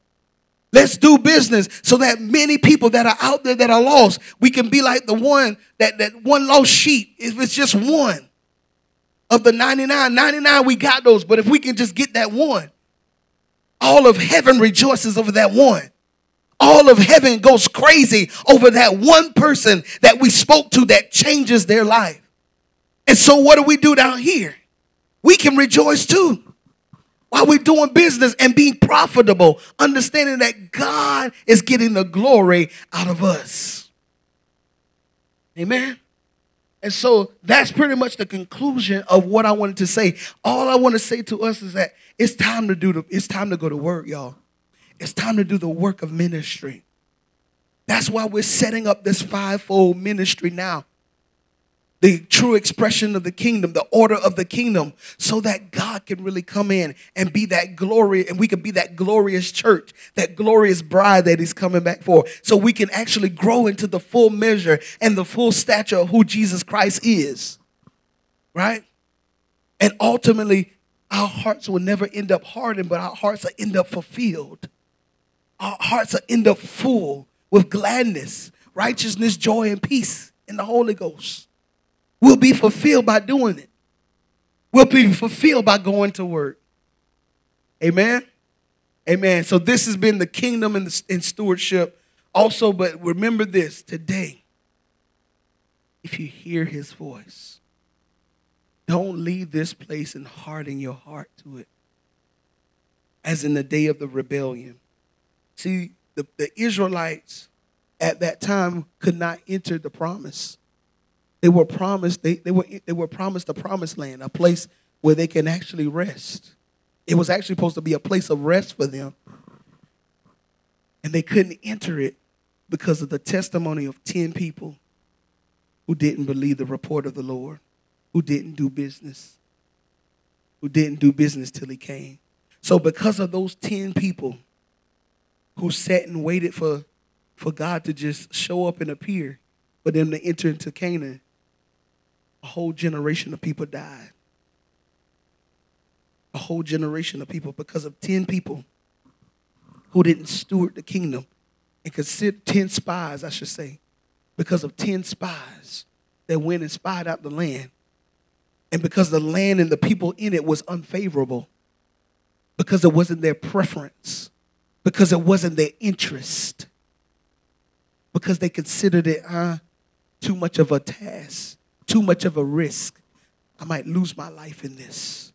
Let's do business so that many people that are out there that are lost, we can be like the one that, that one lost sheep. If it's just one of the 99, 99 we got those, but if we can just get that one, all of heaven rejoices over that one. All of heaven goes crazy over that one person that we spoke to that changes their life. And so, what do we do down here? We can rejoice too while we're doing business and being profitable, understanding that God is getting the glory out of us. Amen. And so that's pretty much the conclusion of what I wanted to say. All I want to say to us is that it's time to do the it's time to go to work, y'all. It's time to do the work of ministry. That's why we're setting up this fivefold ministry now the true expression of the kingdom, the order of the kingdom, so that God can really come in and be that glory, and we can be that glorious church, that glorious bride that He's coming back for, so we can actually grow into the full measure and the full stature of who Jesus Christ is. Right? And ultimately, our hearts will never end up hardened, but our hearts will end up fulfilled. Our hearts will end up full with gladness, righteousness, joy, and peace in the Holy Ghost. We'll be fulfilled by doing it. We'll be fulfilled by going to work. Amen. Amen. So this has been the kingdom and, the, and stewardship. Also, but remember this today. If you hear his voice, don't leave this place and harden your heart to it. As in the day of the rebellion. See, the, the Israelites at that time could not enter the promise. They were promised, they, they, were, they were promised a promised land, a place where they can actually rest. It was actually supposed to be a place of rest for them. And they couldn't enter it because of the testimony of 10 people who didn't believe the report of the Lord, who didn't do business, who didn't do business till he came. So, because of those 10 people who sat and waited for, for God to just show up and appear, for them to enter into Canaan, a whole generation of people died. a whole generation of people because of 10 people who didn't steward the kingdom and consider 10 spies, I should say, because of 10 spies that went and spied out the land. And because the land and the people in it was unfavorable, because it wasn't their preference, because it wasn't their interest, because they considered it uh, too much of a task, too much of a risk. I might lose my life in this.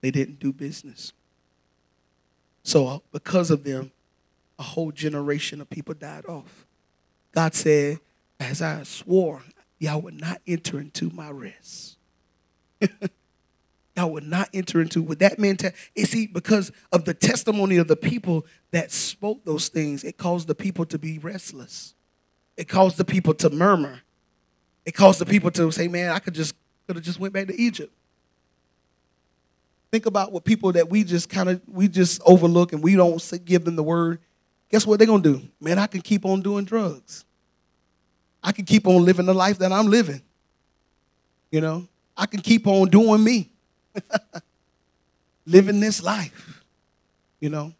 They didn't do business. So, uh, because of them, a whole generation of people died off. God said, As I swore, y'all would not enter into my rest. y'all would not enter into with that mentality. You see, because of the testimony of the people that spoke those things, it caused the people to be restless. It caused the people to murmur. It caused the people to say, "Man, I could just could have just went back to Egypt." Think about what people that we just kind of we just overlook and we don't give them the word. Guess what they're gonna do? Man, I can keep on doing drugs. I can keep on living the life that I'm living. You know, I can keep on doing me. living this life. You know?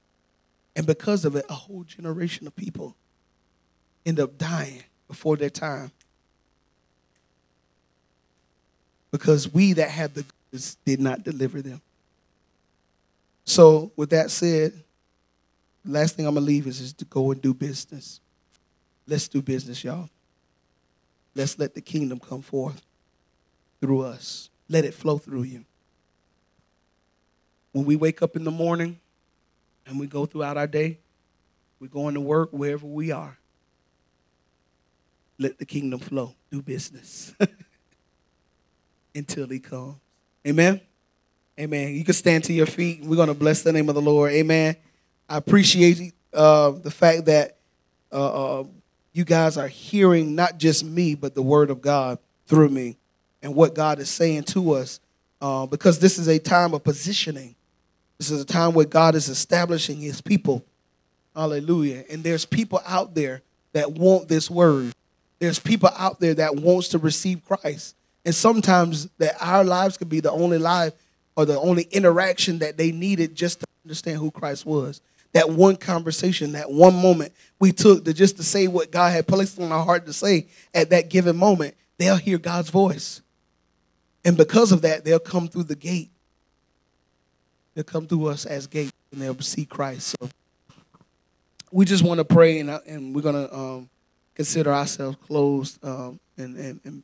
And because of it, a whole generation of people end up dying before their time. Because we that had the goods did not deliver them. So, with that said, the last thing I'm going to leave is, is to go and do business. Let's do business, y'all. Let's let the kingdom come forth through us. Let it flow through you. When we wake up in the morning and we go throughout our day, we go into work wherever we are. Let the kingdom flow. Do business until he comes. Amen. Amen. You can stand to your feet. We're going to bless the name of the Lord. Amen. I appreciate uh, the fact that uh, uh, you guys are hearing not just me, but the word of God through me and what God is saying to us. Uh, because this is a time of positioning. This is a time where God is establishing his people. Hallelujah. And there's people out there that want this word. There's people out there that wants to receive Christ. And sometimes that our lives could be the only life or the only interaction that they needed just to understand who Christ was. That one conversation, that one moment we took to just to say what God had placed on our heart to say at that given moment, they'll hear God's voice. And because of that, they'll come through the gate. They'll come through us as gate and they'll see Christ. So we just want to pray and, and we're going to um, consider ourselves closed um, and, and, and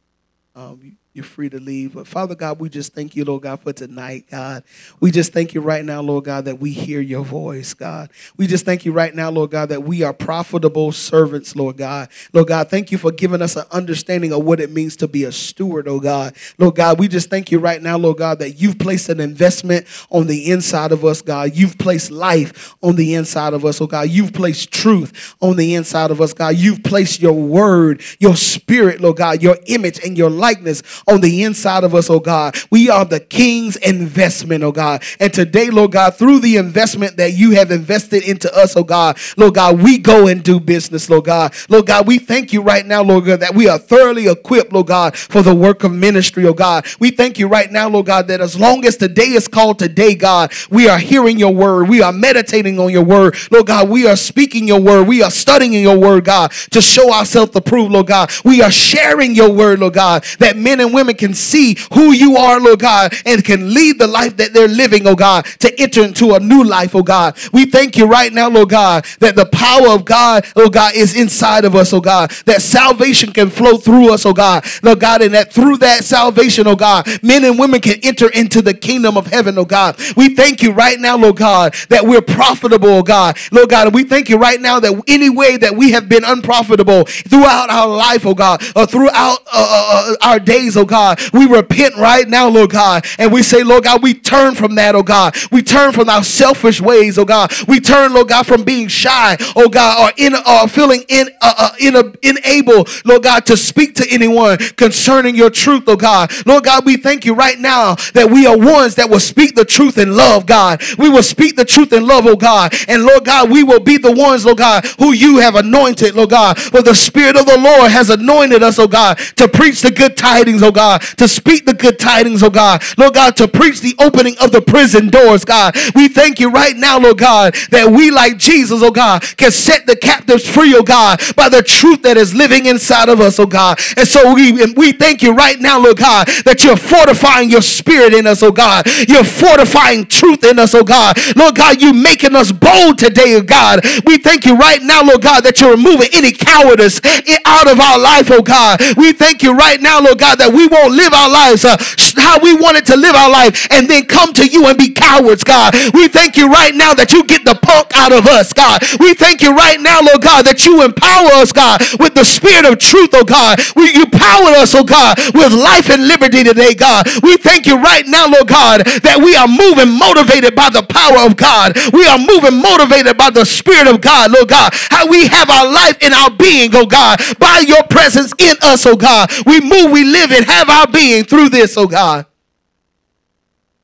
um, you're free to leave. But Father God, we just thank you, Lord God, for tonight, God. We just thank you right now, Lord God, that we hear your voice, God. We just thank you right now, Lord God, that we are profitable servants, Lord God. Lord God, thank you for giving us an understanding of what it means to be a steward, oh God. Lord God, we just thank you right now, Lord God, that you've placed an investment on the inside of us, God. You've placed life on the inside of us, oh God. You've placed truth on the inside of us, God. You've placed your word, your spirit, Lord God, your image and your likeness on the inside of us, oh God. We are the king's investment, oh God. And today, Lord God, through the investment that you have invested into us, oh God, Lord God, we go and do business, Lord God. Lord God, we thank you right now, Lord God, that we are thoroughly equipped, Lord God, for the work of ministry, oh God. We thank you right now, Lord God, that as long as today is called today, God, we are hearing your word. We are meditating on your word. Lord God, we are speaking your word. We are studying your word, God, to show ourselves approved, Lord God. We are sharing your word, Lord God, that men and women can see who you are, Lord God, and can lead the life that they're living, oh God, to enter into a new life, oh God. We thank you right now, Lord God, that the power of God, oh God, is inside of us, oh God, that salvation can flow through us, oh God, Lord God, and that through that salvation, oh God, men and women can enter into the kingdom of heaven, oh God. We thank you right now, Lord God, that we're profitable, oh God, Lord God, and we thank you right now that any way that we have been unprofitable throughout our life, oh God, or throughout uh, uh, uh our days, oh God, we repent right now, Lord God, and we say, Lord God, we turn from that, oh God. We turn from our selfish ways, oh God. We turn, Lord God, from being shy, oh God, or in or feeling in uh, uh, in a, unable, Lord God, to speak to anyone concerning your truth, oh God. Lord God, we thank you right now that we are ones that will speak the truth in love, God. We will speak the truth in love, oh God. And Lord God, we will be the ones, Lord God, who you have anointed, Lord God. For the Spirit of the Lord has anointed us, oh God, to preach the good tidings, oh Oh God, to speak the good tidings, oh God. Lord God, to preach the opening of the prison doors, God. We thank you right now, Lord God, that we, like Jesus, oh God, can set the captives free, oh God, by the truth that is living inside of us, oh God. And so we, we thank you right now, Lord God, that you're fortifying your spirit in us, oh God. You're fortifying truth in us, oh God. Lord God, you're making us bold today, oh God. We thank you right now, Lord God, that you're removing any cowardice out of our life, oh God. We thank you right now, Lord God, that we won't live our lives uh, how we wanted to live our life and then come to you and be cowards, God. We thank you right now that you get the punk out of us, God. We thank you right now, Lord God, that you empower us, God, with the spirit of truth, oh God. We, you power us, oh God, with life and liberty today, God. We thank you right now, Lord God, that we are moving motivated by the power of God. We are moving motivated by the spirit of God, Lord God. How we have our life in our being, oh God, by your presence in us, oh God. We move, we live, and have our being through this, oh God.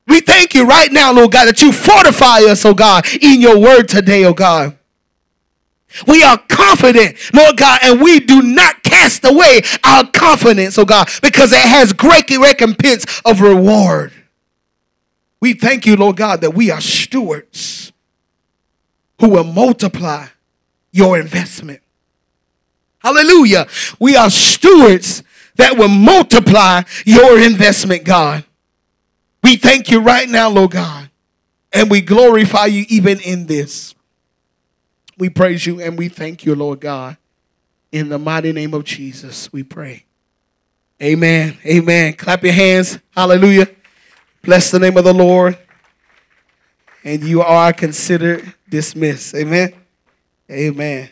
We thank you right now, Lord God, that you fortify us, oh God, in your word today, oh God. We are confident, Lord God, and we do not cast away our confidence, oh God, because it has great recompense of reward. We thank you, Lord God, that we are stewards who will multiply your investment. Hallelujah. We are stewards that will multiply your investment, God. We thank you right now, Lord God, and we glorify you even in this. We praise you and we thank you, Lord God. In the mighty name of Jesus, we pray. Amen. Amen. Clap your hands. Hallelujah. Bless the name of the Lord. And you are considered dismissed. Amen. Amen.